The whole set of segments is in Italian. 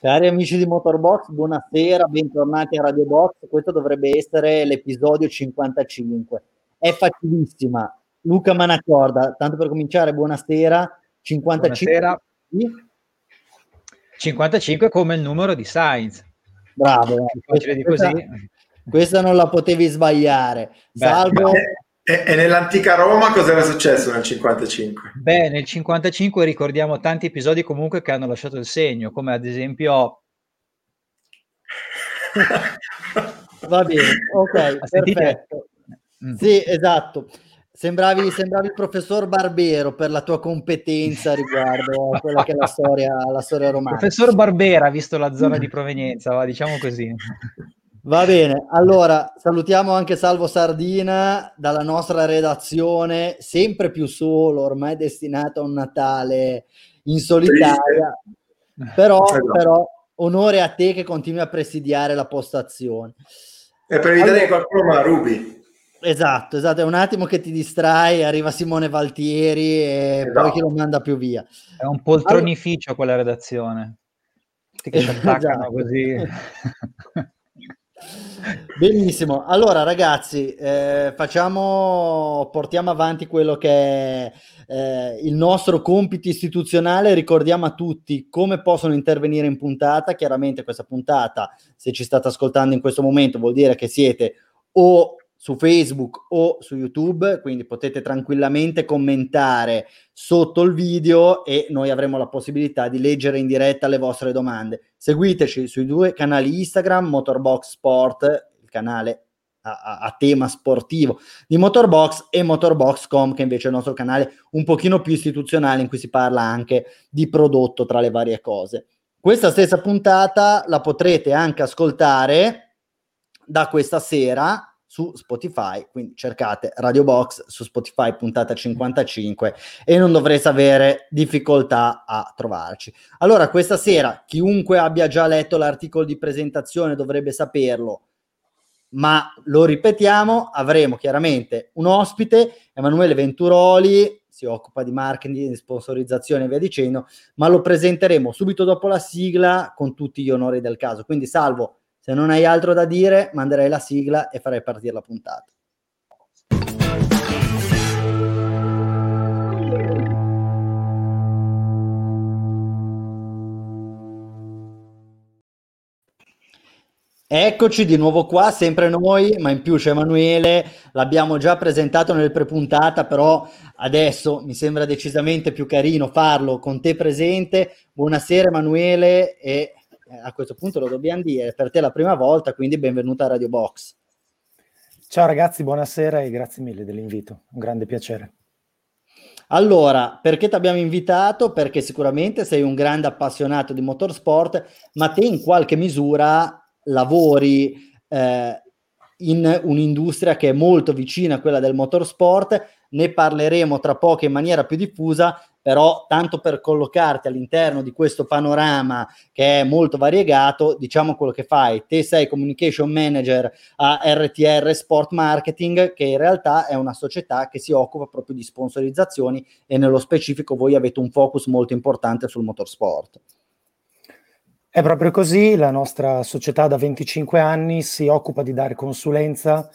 Cari amici di Motorbox, buonasera, bentornati a Radio Box. Questo dovrebbe essere l'episodio 55. È facilissima. Luca Manacorda, tanto per cominciare, buonasera. 55. Buonasera. 55 come il numero di Sainz. Bravo. Questa, questa, questa, non la potevi sbagliare. Salvo. Beh, e, e, nell'antica Roma cosa era successo nel 55? Beh, nel 55 ricordiamo tanti episodi comunque che hanno lasciato il segno, come ad esempio... Va bene, ok, perfetto. Mm. Sì, esatto. Sembravi, sembravi, il professor Barbero per la tua competenza riguardo a quella che è la storia, la storia romana. Professor Barbera, visto la zona di provenienza, va, diciamo così. Va bene, allora salutiamo anche Salvo Sardina dalla nostra redazione, sempre più solo, ormai destinato a un Natale in solitaria, però, esatto. però onore a te che continui a presidiare la postazione. E per evitare allora, che qualcuno ma rubi. Esatto, esatto, è un attimo che ti distrai, arriva Simone Valtieri e esatto. poi chi lo manda più via. È un poltronificio allora... quella redazione. Che si attaccano esatto. così. Benissimo, allora ragazzi, eh, facciamo, portiamo avanti quello che è eh, il nostro compito istituzionale, ricordiamo a tutti come possono intervenire in puntata, chiaramente questa puntata, se ci state ascoltando in questo momento, vuol dire che siete o su Facebook o su YouTube, quindi potete tranquillamente commentare sotto il video e noi avremo la possibilità di leggere in diretta le vostre domande. Seguiteci sui due canali Instagram, Motorbox Sport, il canale a, a, a tema sportivo di Motorbox e Motorbox.com che invece è il nostro canale un pochino più istituzionale in cui si parla anche di prodotto tra le varie cose. Questa stessa puntata la potrete anche ascoltare da questa sera su Spotify, quindi cercate Radio Box su Spotify puntata 55 e non dovrete avere difficoltà a trovarci. Allora, questa sera chiunque abbia già letto l'articolo di presentazione dovrebbe saperlo, ma lo ripetiamo, avremo chiaramente un ospite, Emanuele Venturoli, si occupa di marketing, di sponsorizzazione e via dicendo, ma lo presenteremo subito dopo la sigla con tutti gli onori del caso. Quindi salvo se non hai altro da dire, manderei la sigla e farei partire la puntata. Eccoci di nuovo qua, sempre noi, ma in più c'è Emanuele, l'abbiamo già presentato nel prepuntata, però adesso mi sembra decisamente più carino farlo con te presente. Buonasera Emanuele e a questo punto lo dobbiamo dire, per te è la prima volta, quindi benvenuta a Radio Box. Ciao ragazzi, buonasera e grazie mille dell'invito, un grande piacere. Allora, perché ti abbiamo invitato? Perché sicuramente sei un grande appassionato di motorsport, ma te in qualche misura lavori eh, in un'industria che è molto vicina a quella del motorsport, ne parleremo tra poco in maniera più diffusa, però tanto per collocarti all'interno di questo panorama che è molto variegato, diciamo quello che fai, te sei communication manager a RTR Sport Marketing, che in realtà è una società che si occupa proprio di sponsorizzazioni e nello specifico voi avete un focus molto importante sul motorsport. È proprio così, la nostra società da 25 anni si occupa di dare consulenza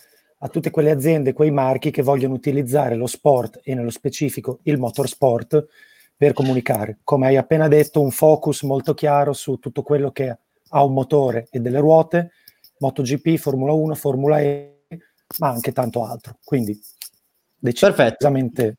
a tutte quelle aziende, quei marchi che vogliono utilizzare lo sport e nello specifico il motorsport per comunicare. Come hai appena detto, un focus molto chiaro su tutto quello che ha un motore e delle ruote, MotoGP, Formula 1, Formula E, ma anche tanto altro. Quindi decisamente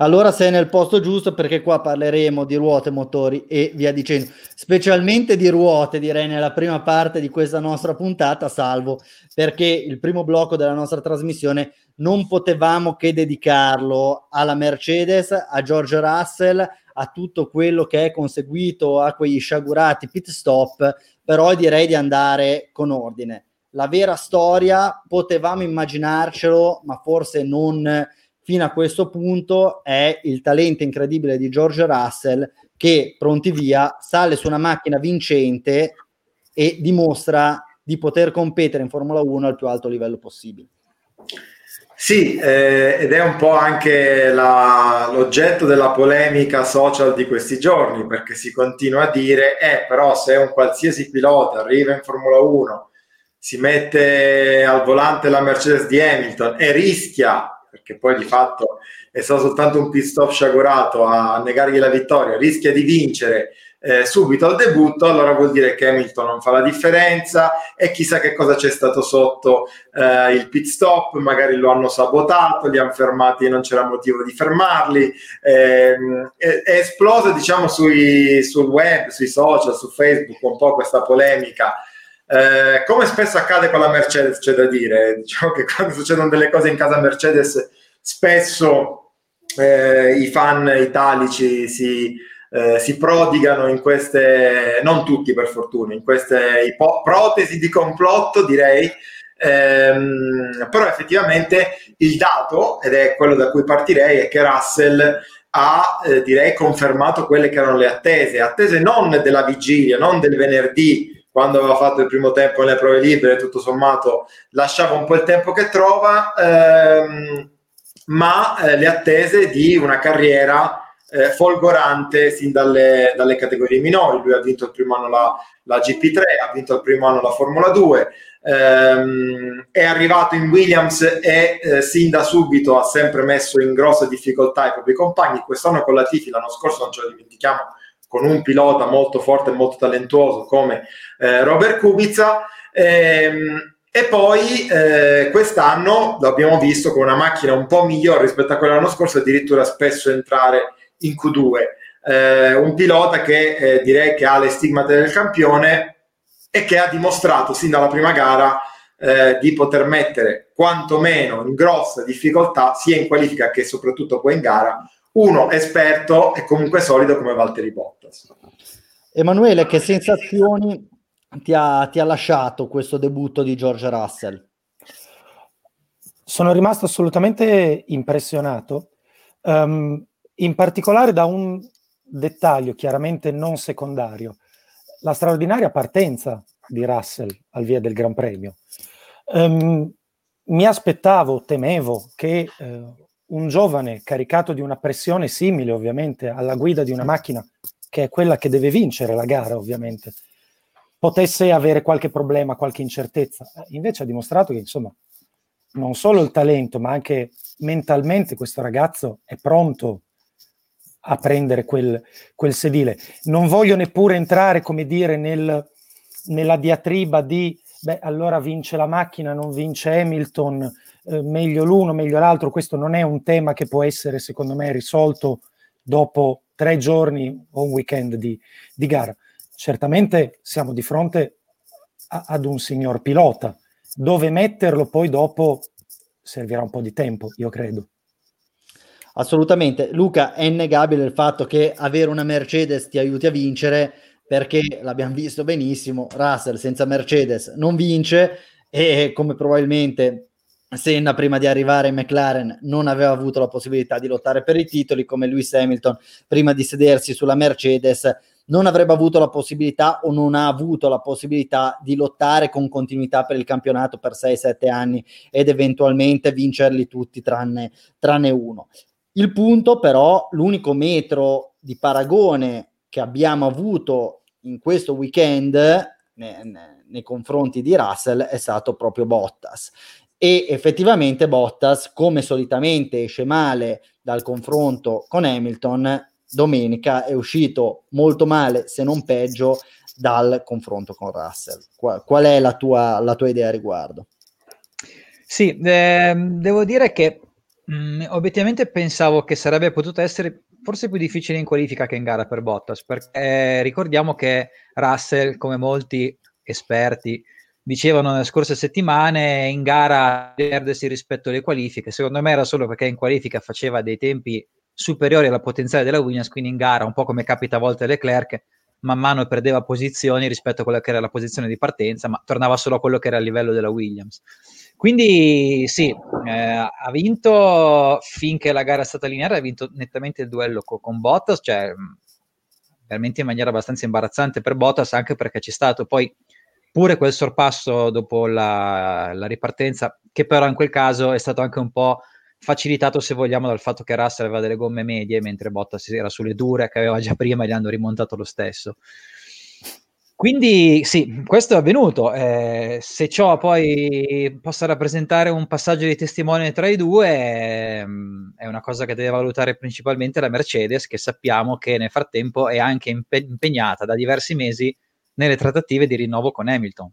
allora sei nel posto giusto perché qua parleremo di ruote, motori e via dicendo. Specialmente di ruote, direi nella prima parte di questa nostra puntata, salvo perché il primo blocco della nostra trasmissione non potevamo che dedicarlo alla Mercedes, a George Russell, a tutto quello che è conseguito, a quegli sciagurati pit stop, però direi di andare con ordine. La vera storia potevamo immaginarcelo, ma forse non fino a questo punto è il talento incredibile di George Russell che pronti via sale su una macchina vincente e dimostra di poter competere in Formula 1 al più alto livello possibile. Sì, eh, ed è un po' anche la, l'oggetto della polemica social di questi giorni, perché si continua a dire, eh, però se un qualsiasi pilota arriva in Formula 1, si mette al volante la Mercedes di Hamilton e rischia, perché poi di fatto è stato soltanto un pit stop sciagurato a negargli la vittoria, rischia di vincere eh, subito al debutto, allora vuol dire che Hamilton non fa la differenza e chissà che cosa c'è stato sotto eh, il pit stop, magari lo hanno sabotato, li hanno fermati e non c'era motivo di fermarli. Eh, è, è, esplosa diciamo sui, sul web, sui social, su Facebook un po' questa polemica. Eh, come spesso accade con la Mercedes, c'è da dire, diciamo che quando succedono delle cose in casa Mercedes, spesso eh, i fan italici si, eh, si prodigano in queste, non tutti per fortuna, in queste ipo- protesi di complotto, direi. Ehm, però effettivamente il dato, ed è quello da cui partirei, è che Russell ha, eh, direi, confermato quelle che erano le attese, attese non della vigilia, non del venerdì, quando aveva fatto il primo tempo nelle prove libere, tutto sommato lasciava un po' il tempo che trova, ehm, ma eh, le attese di una carriera eh, folgorante sin dalle, dalle, categorie minori. Lui ha vinto il primo anno la, la GP3, ha vinto il primo anno la Formula 2, ehm, è arrivato in Williams e eh, sin da subito ha sempre messo in grossa difficoltà i propri compagni. Quest'anno con la Tifi, l'anno scorso non ce lo dimentichiamo, con un pilota molto forte e molto talentuoso come eh, Robert Kubica. Ehm, e poi eh, quest'anno l'abbiamo visto con una macchina un po' migliore rispetto a quella dell'anno scorso, addirittura spesso entrare in Q2. Eh, un pilota che eh, direi che ha le stigmate del campione e che ha dimostrato sin dalla prima gara eh, di poter mettere quantomeno in grossa difficoltà sia in qualifica che soprattutto poi in gara uno esperto e comunque solido come Valtteri Bottas. Emanuele, che sensazioni ti ha, ti ha lasciato questo debutto di George Russell? Sono rimasto assolutamente impressionato. Um, in particolare da un dettaglio chiaramente non secondario, la straordinaria partenza di Russell al via del Gran Premio. Um, mi aspettavo, temevo che uh, un giovane caricato di una pressione simile ovviamente alla guida di una macchina che è quella che deve vincere la gara ovviamente, potesse avere qualche problema, qualche incertezza. Invece ha dimostrato che insomma non solo il talento ma anche mentalmente questo ragazzo è pronto a prendere quel, quel sedile. Non voglio neppure entrare, come dire, nel, nella diatriba di, beh, allora vince la macchina, non vince Hamilton, eh, meglio l'uno, meglio l'altro. Questo non è un tema che può essere, secondo me, risolto dopo tre giorni o un weekend di, di gara. Certamente siamo di fronte a, ad un signor pilota. Dove metterlo poi dopo servirà un po' di tempo, io credo. Assolutamente. Luca, è innegabile il fatto che avere una Mercedes ti aiuti a vincere perché l'abbiamo visto benissimo, Russell senza Mercedes non vince e come probabilmente Senna prima di arrivare in McLaren non aveva avuto la possibilità di lottare per i titoli come Lewis Hamilton prima di sedersi sulla Mercedes non avrebbe avuto la possibilità o non ha avuto la possibilità di lottare con continuità per il campionato per 6-7 anni ed eventualmente vincerli tutti tranne, tranne uno. Il punto però, l'unico metro di paragone che abbiamo avuto in questo weekend ne, ne, nei confronti di Russell è stato proprio Bottas e effettivamente Bottas come solitamente esce male dal confronto con Hamilton domenica è uscito molto male se non peggio dal confronto con Russell qual, qual è la tua, la tua idea a riguardo? Sì, eh, devo dire che Mm, obiettivamente pensavo che sarebbe potuto essere forse più difficile in qualifica che in gara per Bottas, perché ricordiamo che Russell, come molti esperti dicevano nelle scorse settimane, in gara perdersi rispetto alle qualifiche. Secondo me era solo perché in qualifica faceva dei tempi superiori alla potenziale della Williams, quindi in gara, un po' come capita a volte Leclerc, man mano perdeva posizioni rispetto a quella che era la posizione di partenza, ma tornava solo a quello che era il livello della Williams. Quindi sì, eh, ha vinto finché la gara è stata lineare, ha vinto nettamente il duello con, con Bottas, cioè veramente in maniera abbastanza imbarazzante per Bottas, anche perché c'è stato poi pure quel sorpasso dopo la, la, ripartenza, che però in quel caso è stato anche un po' facilitato, se vogliamo, dal fatto che Russell aveva delle gomme medie, mentre Bottas era sulle dure che aveva già prima e gli hanno rimontato lo stesso. Quindi sì, questo è avvenuto. Eh, se ciò poi possa rappresentare un passaggio di testimone tra i due, è, ehm, è una cosa che deve valutare principalmente la Mercedes, che sappiamo che nel frattempo è anche impegnata da diversi mesi nelle trattative di rinnovo con Hamilton.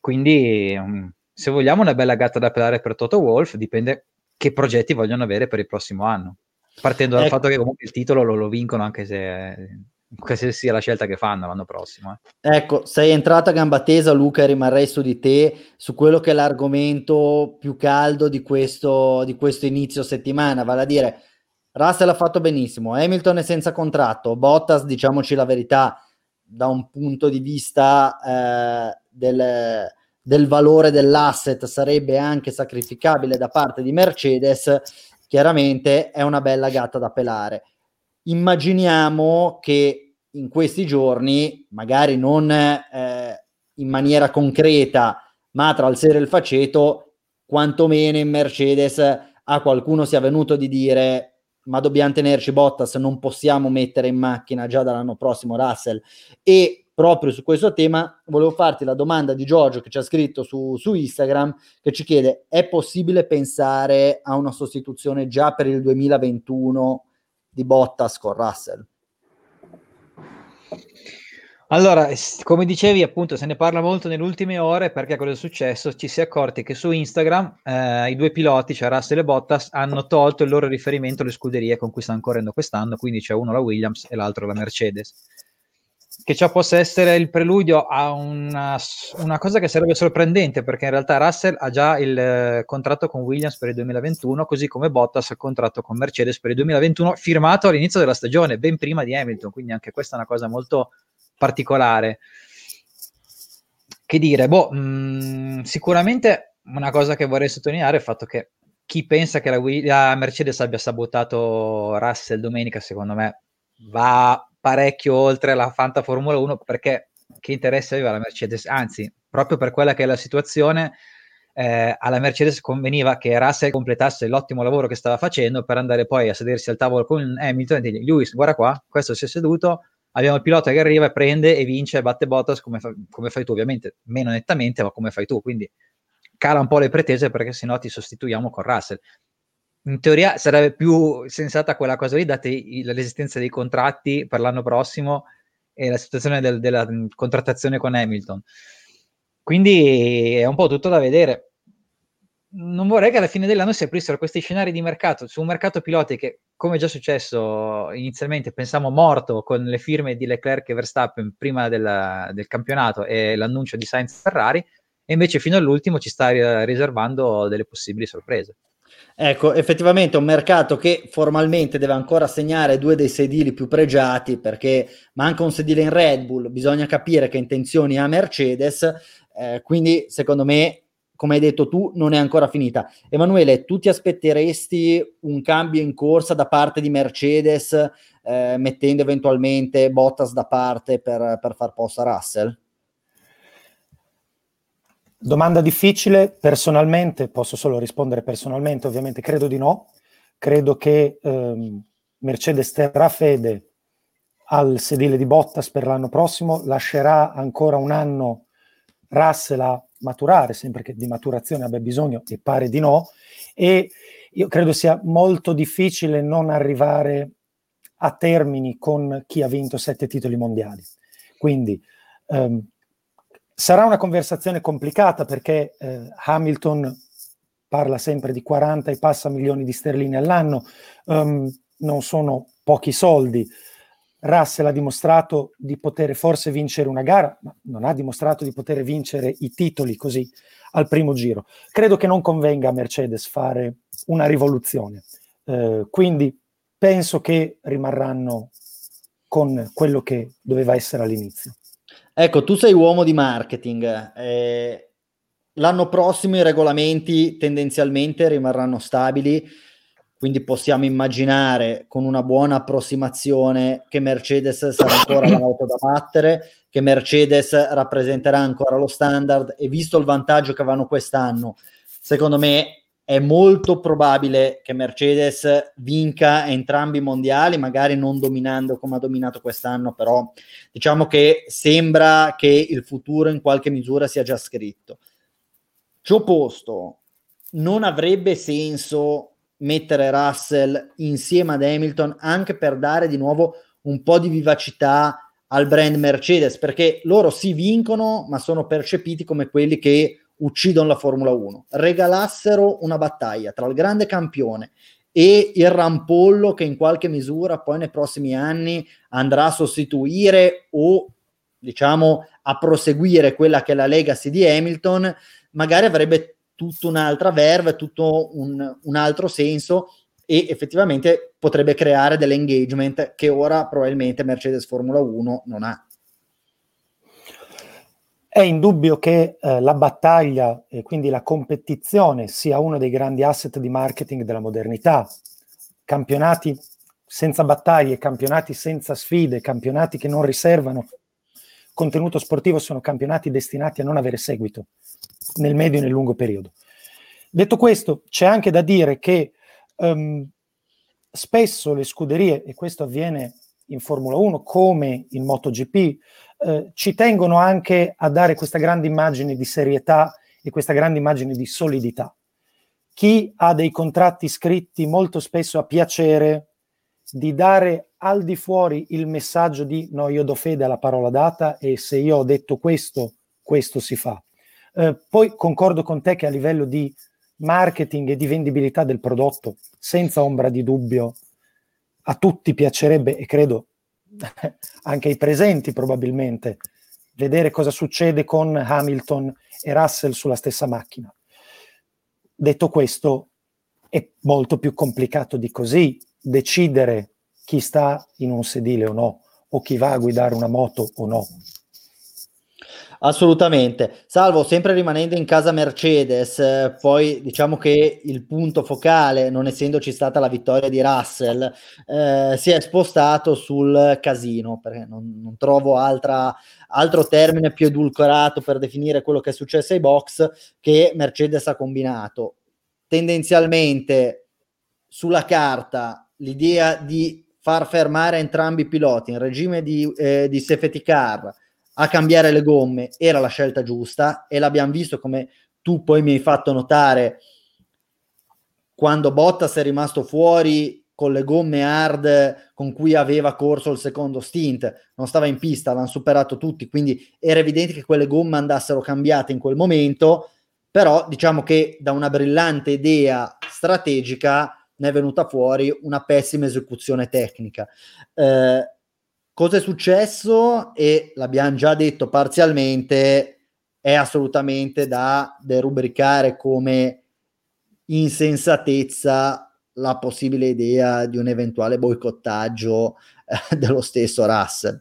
Quindi, mm, se vogliamo una bella gatta da pelare per Toto Wolf, dipende che progetti vogliono avere per il prossimo anno. Partendo dal ecco. fatto che comunque il titolo lo, lo vincono anche se questa sia la scelta che fanno l'anno prossimo. Eh. Ecco, sei entrata a gamba tesa, Luca, e rimarrei su di te, su quello che è l'argomento più caldo di questo, di questo inizio settimana, vale a dire, Russell ha fatto benissimo, Hamilton è senza contratto, Bottas, diciamoci la verità, da un punto di vista eh, del, del valore dell'asset sarebbe anche sacrificabile da parte di Mercedes, chiaramente è una bella gatta da pelare. Immaginiamo che in questi giorni, magari non eh, in maniera concreta, ma tra il sera e il faceto, quantomeno in Mercedes a qualcuno sia venuto di dire ma dobbiamo tenerci Bottas, non possiamo mettere in macchina già dall'anno prossimo Russell. E proprio su questo tema volevo farti la domanda di Giorgio che ci ha scritto su, su Instagram, che ci chiede, è possibile pensare a una sostituzione già per il 2021 di Bottas con Russell. Allora, come dicevi, appunto, se ne parla molto nelle ultime ore perché cosa è successo? Ci si è accorti che su Instagram eh, i due piloti, cioè Russell e Bottas, hanno tolto il loro riferimento alle scuderie con cui stanno correndo quest'anno, quindi c'è uno la Williams e l'altro la Mercedes che ciò possa essere il preludio a una, una, cosa che sarebbe sorprendente, perché in realtà Russell ha già il eh, contratto con Williams per il 2021, così come Bottas ha il contratto con Mercedes per il 2021, firmato all'inizio della stagione, ben prima di Hamilton, quindi anche questa è una cosa molto particolare. Che dire, boh, mh, mm, sicuramente una cosa che vorrei sottolineare è il fatto che chi pensa che la, la Mercedes abbia sabotato Russell domenica, secondo me va parecchio oltre la Fanta Formula 1 perché che interesse aveva la Mercedes? Anzi, proprio per quella che è la situazione, eh, alla Mercedes conveniva che Russell completasse l'ottimo lavoro che stava facendo per andare poi a sedersi al tavolo con Hamilton e dirgli Lewis, guarda qua, questo si è seduto, abbiamo il pilota che arriva e prende e vince e batte Bottas come, fa- come fai tu, ovviamente meno nettamente, ma come fai tu, quindi cala un po' le pretese perché se no ti sostituiamo con Russell in teoria sarebbe più sensata quella cosa lì, date l'esistenza dei contratti per l'anno prossimo e la situazione del, della contrattazione con Hamilton. Quindi è un po' tutto da vedere. Non vorrei che alla fine dell'anno si aprissero questi scenari di mercato su un mercato piloti che, come già successo inizialmente, pensavo morto con le firme di Leclerc e Verstappen prima della, del campionato e l'annuncio di Sainz Ferrari, e invece fino all'ultimo ci sta riservando delle possibili sorprese. Ecco, effettivamente è un mercato che formalmente deve ancora segnare due dei sedili più pregiati perché manca un sedile in Red Bull, bisogna capire che intenzioni ha Mercedes, eh, quindi secondo me, come hai detto tu, non è ancora finita. Emanuele, tu ti aspetteresti un cambio in corsa da parte di Mercedes, eh, mettendo eventualmente Bottas da parte per, per far posto a Russell? Domanda difficile, personalmente, posso solo rispondere personalmente, ovviamente credo di no, credo che ehm, Mercedes terrà fede al sedile di Bottas per l'anno prossimo, lascerà ancora un anno Russell a maturare, sempre che di maturazione abbia bisogno, e pare di no, e io credo sia molto difficile non arrivare a termini con chi ha vinto sette titoli mondiali. Quindi ehm, Sarà una conversazione complicata perché eh, Hamilton parla sempre di 40 e passa milioni di sterline all'anno, um, non sono pochi soldi. Russell ha dimostrato di poter forse vincere una gara, ma non ha dimostrato di poter vincere i titoli così al primo giro. Credo che non convenga a Mercedes fare una rivoluzione, eh, quindi penso che rimarranno con quello che doveva essere all'inizio. Ecco, tu sei uomo di marketing. Eh, l'anno prossimo i regolamenti tendenzialmente rimarranno stabili. Quindi possiamo immaginare con una buona approssimazione che Mercedes sarà ancora l'auto da battere, che Mercedes rappresenterà ancora lo standard e visto il vantaggio che vanno quest'anno, secondo me è molto probabile che Mercedes vinca entrambi i mondiali, magari non dominando come ha dominato quest'anno, però diciamo che sembra che il futuro in qualche misura sia già scritto. Ciò posto, non avrebbe senso mettere Russell insieme ad Hamilton anche per dare di nuovo un po' di vivacità al brand Mercedes, perché loro si vincono, ma sono percepiti come quelli che uccidono la Formula 1, regalassero una battaglia tra il grande campione e il rampollo che in qualche misura poi nei prossimi anni andrà a sostituire o diciamo a proseguire quella che è la legacy di Hamilton, magari avrebbe tutta un'altra verve, tutto un, un altro senso e effettivamente potrebbe creare dell'engagement che ora probabilmente Mercedes Formula 1 non ha. È indubbio che eh, la battaglia e quindi la competizione sia uno dei grandi asset di marketing della modernità. Campionati senza battaglie, campionati senza sfide, campionati che non riservano contenuto sportivo sono campionati destinati a non avere seguito nel medio e nel lungo periodo. Detto questo, c'è anche da dire che um, spesso le scuderie, e questo avviene in Formula 1 come in MotoGP, eh, ci tengono anche a dare questa grande immagine di serietà e questa grande immagine di solidità. Chi ha dei contratti scritti molto spesso a piacere di dare al di fuori il messaggio di no, io do fede alla parola data e se io ho detto questo, questo si fa. Eh, poi concordo con te che a livello di marketing e di vendibilità del prodotto, senza ombra di dubbio, a tutti piacerebbe e credo anche ai presenti probabilmente, vedere cosa succede con Hamilton e Russell sulla stessa macchina. Detto questo, è molto più complicato di così decidere chi sta in un sedile o no, o chi va a guidare una moto o no. Assolutamente. Salvo, sempre rimanendo in casa Mercedes, eh, poi diciamo che il punto focale, non essendoci stata la vittoria di Russell, eh, si è spostato sul casino, perché non, non trovo altra, altro termine più edulcorato per definire quello che è successo ai box che Mercedes ha combinato. Tendenzialmente sulla carta l'idea di far fermare entrambi i piloti in regime di, eh, di safety car a cambiare le gomme era la scelta giusta e l'abbiamo visto come tu poi mi hai fatto notare quando Bottas è rimasto fuori con le gomme hard con cui aveva corso il secondo stint, non stava in pista, l'hanno superato tutti, quindi era evidente che quelle gomme andassero cambiate in quel momento, però diciamo che da una brillante idea strategica ne è venuta fuori una pessima esecuzione tecnica. Eh, Cosa è successo? E l'abbiamo già detto parzialmente, è assolutamente da derubricare come insensatezza la possibile idea di un eventuale boicottaggio eh, dello stesso Russell.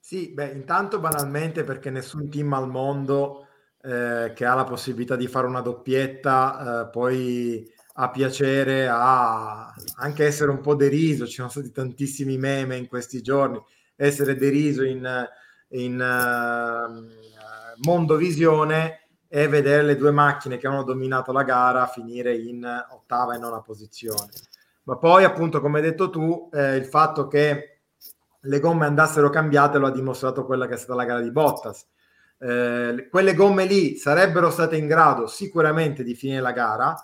Sì, beh, intanto banalmente perché nessun team al mondo eh, che ha la possibilità di fare una doppietta eh, poi a piacere, a anche essere un po' deriso. Ci sono stati tantissimi meme in questi giorni. Essere deriso in, in uh, mondovisione e vedere le due macchine che hanno dominato la gara finire in ottava e nona posizione. Ma poi, appunto, come hai detto tu, eh, il fatto che le gomme andassero cambiate lo ha dimostrato quella che è stata la gara di Bottas. Eh, quelle gomme lì sarebbero state in grado sicuramente di finire la gara,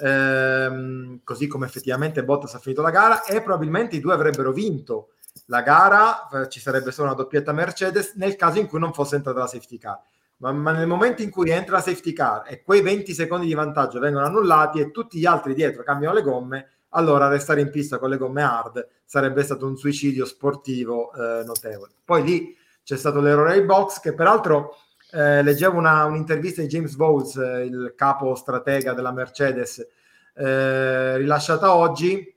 ehm, così come effettivamente Bottas ha finito la gara e probabilmente i due avrebbero vinto la gara, eh, ci sarebbe solo una doppietta Mercedes nel caso in cui non fosse entrata la safety car. Ma, ma, nel momento in cui entra la safety car e quei 20 secondi di vantaggio vengono annullati e tutti gli altri dietro cambiano le gomme, allora restare in pista con le gomme hard sarebbe stato un suicidio sportivo eh, notevole. Poi lì c'è stato l'errore ai box che peraltro eh, leggevo una, un'intervista di James Bowles, eh, il capo stratega della Mercedes, eh, rilasciata oggi.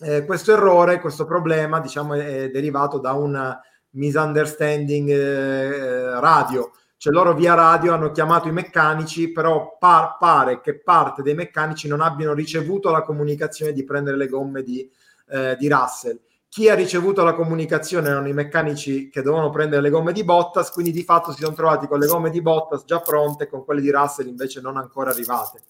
Eh, questo errore, questo problema, diciamo, è, derivato da un misunderstanding eh, radio, cioè loro via radio hanno chiamato i meccanici, però par- pare che parte dei meccanici non abbiano ricevuto la comunicazione di prendere le gomme di, eh, di Russell. Chi ha ricevuto la comunicazione erano i meccanici che dovevano prendere le gomme di Bottas, quindi di fatto si sono trovati con le gomme di Bottas già pronte, con quelle di Russell invece non ancora arrivate.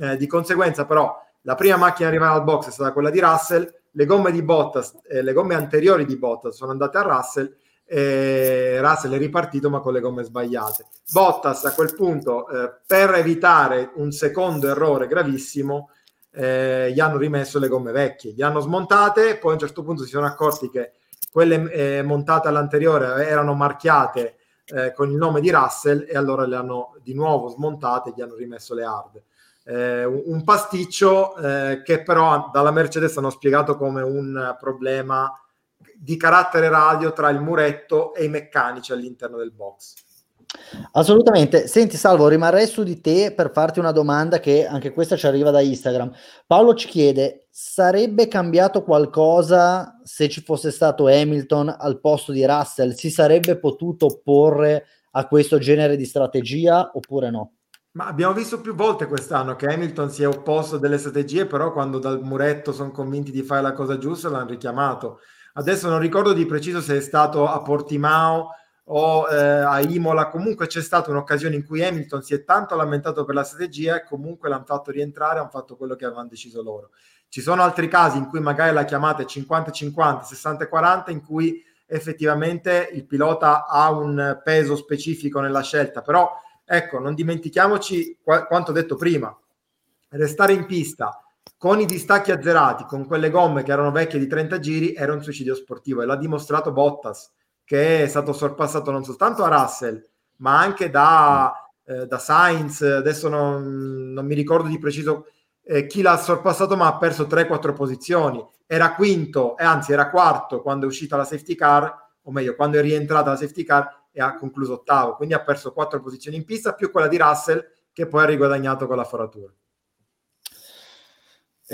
Eh, di conseguenza, però, la prima macchina ad arrivare al box è stata quella di Russell, le gomme di Bottas, eh, le gomme anteriori di Bottas sono andate a Russell e Russell è ripartito ma con le gomme sbagliate. Bottas a quel punto, eh, per evitare un secondo errore gravissimo, eh, gli hanno rimesso le gomme vecchie, gli hanno smontate, poi a un certo punto si sono accorti che quelle eh, montate all'anteriore erano marchiate eh, con il nome di Russell e allora le hanno di nuovo smontate e gli hanno rimesso le hard. Eh, un pasticcio eh, che però dalla Mercedes hanno spiegato come un problema di carattere radio tra il muretto e i meccanici all'interno del box. Assolutamente. Senti, Salvo, rimarrei su di te per farti una domanda che anche questa ci arriva da Instagram. Paolo ci chiede: sarebbe cambiato qualcosa se ci fosse stato Hamilton al posto di Russell? Si sarebbe potuto opporre a questo genere di strategia oppure no? Ma abbiamo visto più volte quest'anno che Hamilton si è opposto a delle strategie, però quando dal muretto sono convinti di fare la cosa giusta l'hanno richiamato. Adesso non ricordo di preciso se è stato a Portimao o eh, a Imola, comunque c'è stata un'occasione in cui Hamilton si è tanto lamentato per la strategia e comunque l'hanno fatto rientrare, hanno fatto quello che avevano deciso loro. Ci sono altri casi in cui magari la chiamata è 50-50, 60-40, in cui effettivamente il pilota ha un peso specifico nella scelta, però ecco, non dimentichiamoci qu- quanto detto prima, restare in pista con i distacchi azzerati, con quelle gomme che erano vecchie di 30 giri, era un suicidio sportivo e l'ha dimostrato Bottas, che è stato sorpassato non soltanto a Russell, ma anche da, eh, da Sainz, adesso non, non, mi ricordo di preciso eh, chi l'ha sorpassato, ma ha perso 3-4 posizioni. Era quinto, eh, anzi era quarto quando è uscita la safety car, o meglio, quando è rientrata la safety car e ha concluso ottavo, quindi ha perso 4 posizioni in pista, più quella di Russell che poi ha riguadagnato con la foratura.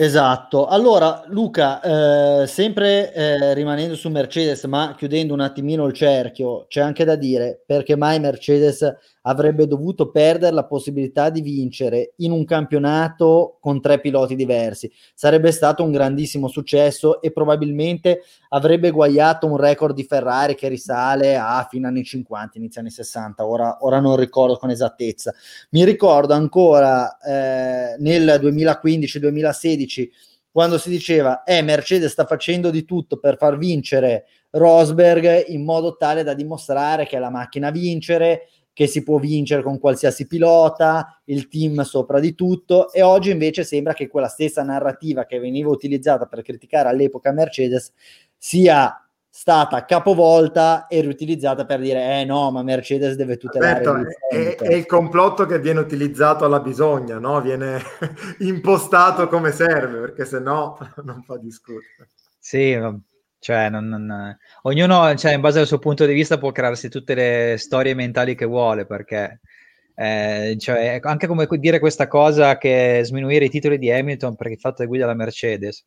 Esatto, allora Luca, eh, sempre eh, rimanendo su Mercedes, ma chiudendo un attimino il cerchio, c'è anche da dire perché mai Mercedes avrebbe dovuto perdere la possibilità di vincere in un campionato con tre piloti diversi. Sarebbe stato un grandissimo successo e probabilmente avrebbe guagliato un record di Ferrari che risale a fine anni 50, inizio anni 60. Ora, ora non ricordo con esattezza. Mi ricordo ancora eh, nel 2015-2016 quando si diceva eh, Mercedes sta facendo di tutto per far vincere Rosberg in modo tale da dimostrare che è la macchina a vincere che si può vincere con qualsiasi pilota, il team sopra di tutto. E oggi invece sembra che quella stessa narrativa che veniva utilizzata per criticare all'epoca Mercedes sia stata capovolta e riutilizzata per dire eh no ma Mercedes deve tutelare Alberto, è, è, il complotto che viene utilizzato alla bisogna no? viene impostato come serve perché se no non fa discutere sì cioè, non, non, ognuno, cioè, in base al suo punto di vista, può crearsi tutte le storie mentali che vuole, perché eh, cioè, anche come dire questa cosa che sminuire i titoli di Hamilton perché il fatto che guida la Mercedes.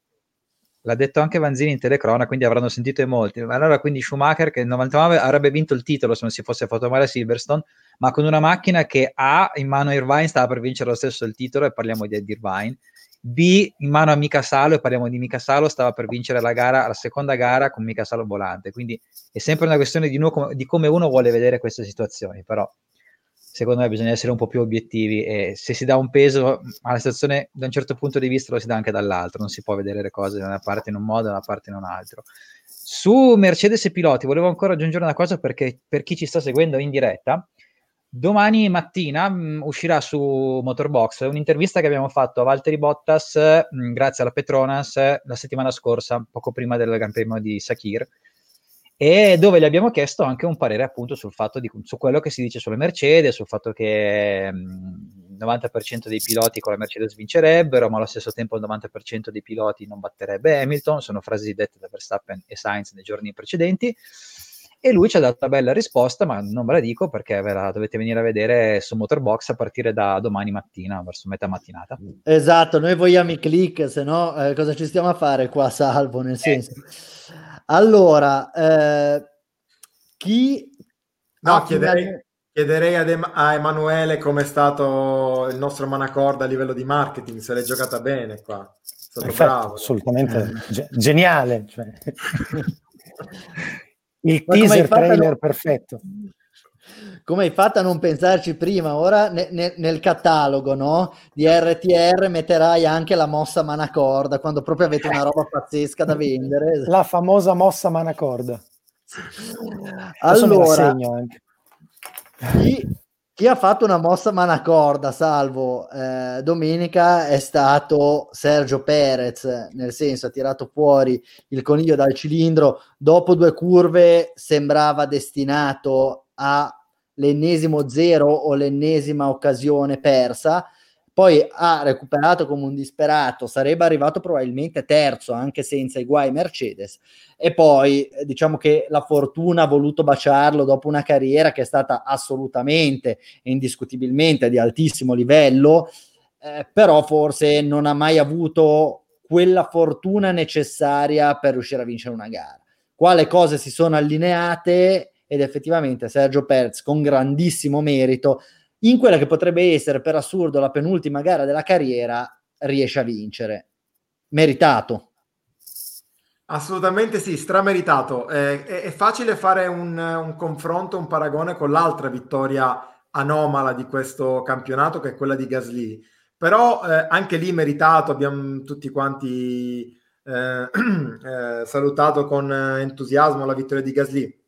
L'ha detto anche Vanzini in telecrona, quindi avranno sentito in molti. Allora, quindi Schumacher, che nel 99 avrebbe vinto il titolo se non si fosse fatto male a Silverstone, ma con una macchina che ha in mano Irvine stava per vincere lo stesso il titolo, e parliamo di Irvine B in mano a Mica Salo, e parliamo di Mica Salo, stava per vincere la gara, la seconda gara con Mica Salo volante. Quindi è sempre una questione di, uno, di come uno vuole vedere queste situazioni, però secondo me bisogna essere un po' più obiettivi e se si dà un peso alla situazione da un certo punto di vista lo si dà anche dall'altro, non si può vedere le cose da una parte in un modo e da una parte in un altro. Su Mercedes e piloti volevo ancora aggiungere una cosa perché per chi ci sta seguendo in diretta, Domani mattina mh, mm, uscirà su Motorbox un'intervista che abbiamo fatto a Valtteri Bottas mh, mm, grazie alla Petronas la settimana scorsa, poco prima del Gran Premio di Sakir, e dove gli abbiamo chiesto anche un parere appunto sul fatto di, su quello che si dice sulle Mercedes, sul fatto che mh, il 90% dei piloti con la Mercedes vincerebbero, ma allo stesso tempo il 90% dei piloti non batterebbe Hamilton, sono frasi dette da Verstappen e Sainz nei giorni precedenti e lui ci ha dato una bella risposta, ma non ve la dico perché ve la dovete venire a vedere su Motorbox a partire da domani mattina, verso metà mattinata. Esatto, noi vogliamo i click, se no eh, cosa ci stiamo a fare qua, salvo, nel eh. senso. Allora, eh, chi... No, chiederei, Chiederei ad em- a Emanuele come è stato il nostro Manacorda a livello di marketing, se l'è giocata bene qua. È stato Perfetto, bravo. assolutamente ge- geniale. cioè. Il Ma teaser trailer non- perfetto. Come hai fatto a non pensarci prima? Ora ne- ne- nel catalogo no? di RTR metterai anche la mossa manacorda quando proprio avete una roba pazzesca da vendere. La famosa mossa manacorda. Allora, chi, chi ha fatto una mossa manacorda, salvo eh, domenica, è stato Sergio Perez, nel senso ha tirato fuori il coniglio dal cilindro, dopo due curve sembrava destinato all'ennesimo zero o l'ennesima occasione persa, poi ha recuperato come un disperato, sarebbe arrivato probabilmente terzo anche senza i guai Mercedes e poi eh, diciamo che la fortuna ha voluto baciarlo dopo una carriera che è stata assolutamente e indiscutibilmente di altissimo livello, eh, però forse non ha mai avuto quella fortuna necessaria per riuscire a vincere una gara. Quale cose si sono allineate ed effettivamente Sergio Perez con grandissimo merito in quella che potrebbe essere per assurdo la penultima gara della carriera riesce a vincere. Meritato. Assolutamente sì, strameritato. Eh, è, è facile fare un, un confronto, un paragone con l'altra vittoria anomala di questo campionato, che è quella di Gasly. Però eh, anche lì meritato, abbiamo tutti quanti eh, eh, salutato con entusiasmo la vittoria di Gasly.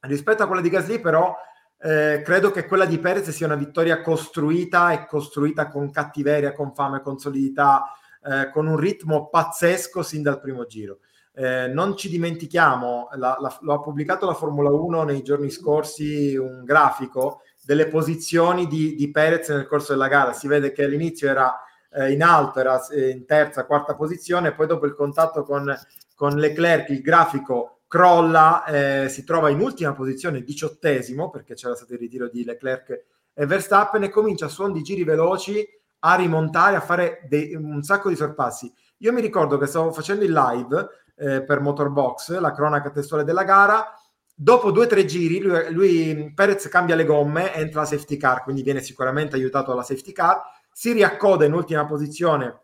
Rispetto a quella di Gasly, però, eh, credo che quella di Perez sia una vittoria costruita e costruita con cattiveria, con fame, con solidità, eh, con un ritmo pazzesco sin dal primo giro. Eh, non ci dimentichiamo, la, la, lo ha pubblicato la Formula 1 nei giorni scorsi un grafico delle posizioni di, di Perez nel corso della gara. Si vede che all'inizio era eh, in alto, era eh, in terza, quarta posizione, poi dopo il contatto con, con Leclerc il grafico crolla, eh, si trova in ultima posizione, diciottesimo, perché c'era stato il ritiro di Leclerc e Verstappen e comincia a suon di giri veloci a rimontare, a fare dei, un sacco di sorpassi. Io mi ricordo che stavo facendo il live eh, per Motorbox, la cronaca testuale della gara. Dopo due o tre giri, lui, lui, Perez cambia le gomme, entra la safety car, quindi viene sicuramente aiutato dalla safety car. Si riaccoda in ultima posizione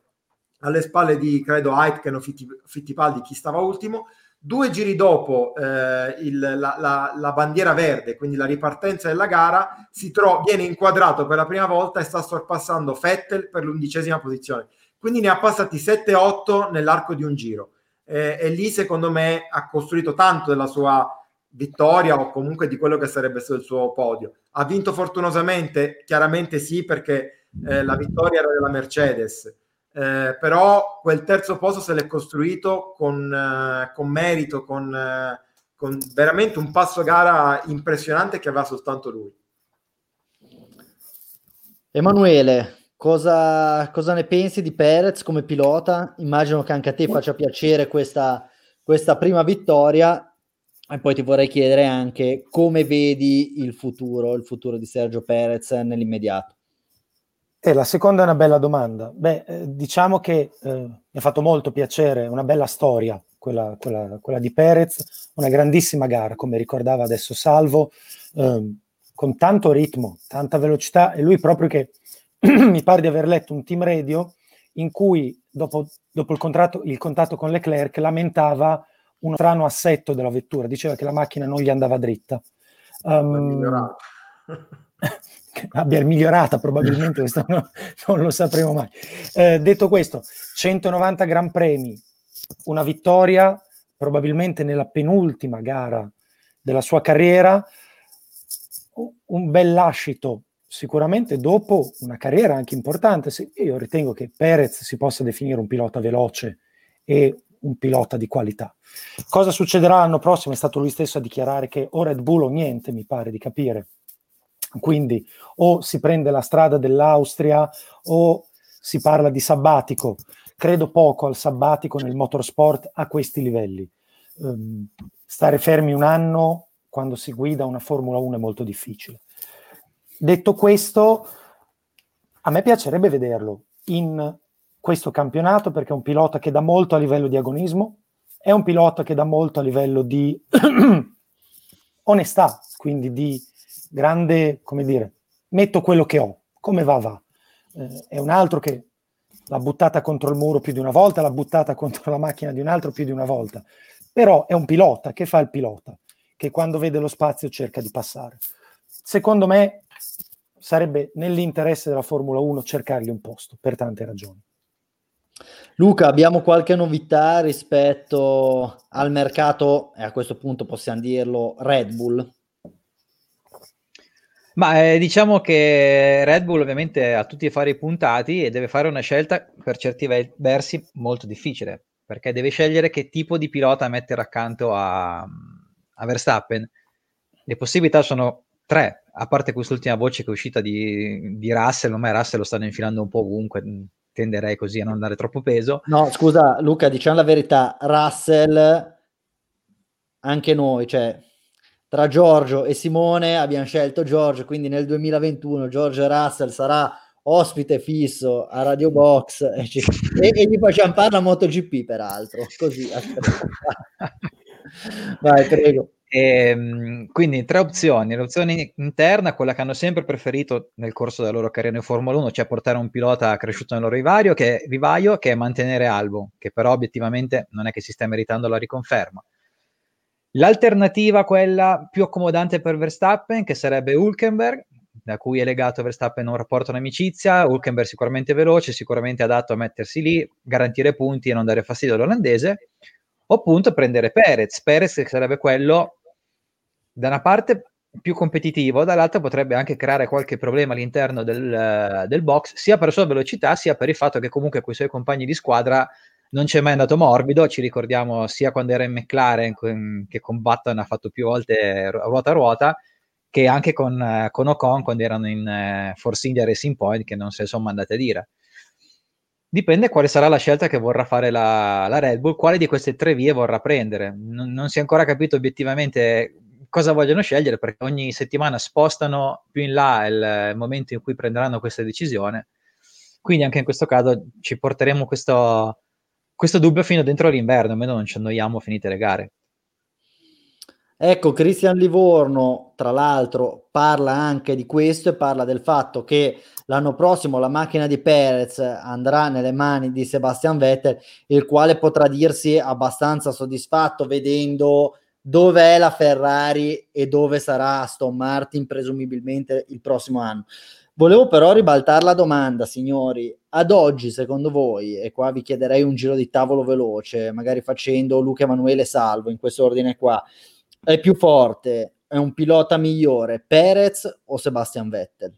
alle spalle di credo Aitken o Fittipaldi, chi stava ultimo. Due giri dopo eh, il, la, la, la, bandiera verde, quindi la ripartenza della gara, tro- viene inquadrato per la prima volta e sta sorpassando Vettel per l'undicesima posizione. Quindi ne ha passati 7-8 nell'arco di un giro eh, e lì secondo me ha costruito tanto della sua vittoria o comunque di quello che sarebbe stato il suo podio. Ha vinto fortunosamente? Chiaramente sì, perché eh, la vittoria era della Mercedes, eh, però quel terzo posto se l'è costruito con, eh, con merito, con, eh, con veramente un passo gara impressionante che aveva soltanto lui. Emanuele, Cosa, cosa, ne pensi di Perez come pilota? Immagino che anche a te faccia piacere questa, questa, prima vittoria e poi ti vorrei chiedere anche come vedi il futuro, il futuro di Sergio Perez nell'immediato. Eh, la seconda è una bella domanda. Beh, eh, diciamo che eh, mi ha fatto molto piacere, una bella storia quella, quella, quella, di Perez, una grandissima gara, come ricordava adesso Salvo, ehm, con tanto ritmo, tanta velocità e lui proprio che mi pare di aver letto un team radio in cui dopo, dopo il, il, contatto con Leclerc lamentava uno strano assetto della vettura, diceva che la macchina non gli andava dritta. Um, abbia migliorata probabilmente, questo no, non lo sapremo mai. Eh, detto questo, 190 Gran Premi, una vittoria probabilmente nella penultima gara della sua carriera, un bel lascito sicuramente dopo una carriera anche importante, io ritengo che Perez si possa definire un pilota veloce e un pilota di qualità. Cosa succederà l'anno prossimo? È stato lui stesso a dichiarare che o Red Bull o niente, mi pare di capire. Quindi o si prende la strada dell'Austria o si parla di sabbatico. Credo poco al sabbatico nel motorsport a questi livelli. Um, stare fermi un anno quando si guida una Formula 1 è molto difficile. Detto questo, a me piacerebbe vederlo in questo campionato perché è un pilota che dà molto a livello di agonismo, è un pilota che dà molto a livello di onestà, quindi di grande, come dire, metto quello che ho, come va va. Eh, è un altro che l'ha buttata contro il muro più di una volta, l'ha buttata contro la macchina di un altro più di una volta. Però è un pilota, che fa il pilota? Che quando vede lo spazio cerca di passare. Secondo me sarebbe nell'interesse della Formula 1 cercargli un posto, per tante ragioni. Luca, abbiamo qualche novità rispetto al mercato, e a questo punto possiamo dirlo, Red Bull? Ma eh, diciamo che Red Bull ovviamente ha tutti i fari puntati e deve fare una scelta per certi versi molto difficile, perché deve scegliere che tipo di pilota mettere accanto a, a Verstappen. Le possibilità sono tre, a parte quest'ultima voce che è uscita di, di Russell, ormai Russell lo stanno infilando un po' ovunque, tenderei così a non dare troppo peso. No, scusa Luca, diciamo la verità, Russell, anche noi, cioè tra Giorgio e Simone abbiamo scelto Giorgio, quindi nel 2021 Giorgio Russell sarà ospite fisso a Radio Box e, ci, e, e gli facciamo parlare a MotoGP peraltro, così Vai, prego. E, ehm, quindi tre opzioni. L'opzione interna, quella che hanno sempre preferito nel corso della loro carriera in Formula 1, cioè portare un pilota cresciuto nel loro vivaio, che, vivaio, che è mantenere Albo, che però obiettivamente non è che si sta meritando la riconferma. L'alternativa, quella più accomodante per Verstappen, che sarebbe Hulkenberg, da cui è legato Verstappen un rapporto d'amicizia. Hulkenberg sicuramente veloce, sicuramente adatto a mettersi lì, garantire punti e non dare fastidio all'olandese. O prendere Perez. Perez che sarebbe quello, da una parte più competitivo, dall'altra potrebbe anche creare qualche problema all'interno del, del box, sia per sua velocità, sia per il fatto che comunque con i suoi compagni di squadra non c'è mai andato morbido, ci ricordiamo sia quando era in McLaren che con Button ha fatto più volte ruota a ruota, che anche con, con Ocon quando erano in uh, Force India Racing Point, che non se sono mandate a dire. Dipende quale sarà la scelta che vorrà fare la, la Red Bull, quale di queste tre vie vorrà prendere. Non, non si è ancora capito obiettivamente cosa vogliono scegliere, perché ogni settimana spostano più in là il, il momento in cui prenderanno questa decisione. Quindi anche in questo caso ci porteremo questo, questo dubbio fino dentro l'inverno, almeno non ci annoiamo finite le gare. Ecco, Cristian Livorno, tra l'altro, parla anche di questo e parla del fatto che l'anno prossimo la macchina di Perez andrà nelle mani di Sebastian Vettel, il quale potrà dirsi abbastanza soddisfatto vedendo dove è la Ferrari e dove sarà Aston Martin presumibilmente il prossimo anno. Volevo però ribaltare la domanda, signori. Ad oggi, secondo voi, e qua vi chiederei un giro di tavolo veloce, magari facendo Luca Emanuele Salvo in questo ordine qua, è più forte, è un pilota migliore, Perez o Sebastian Vettel?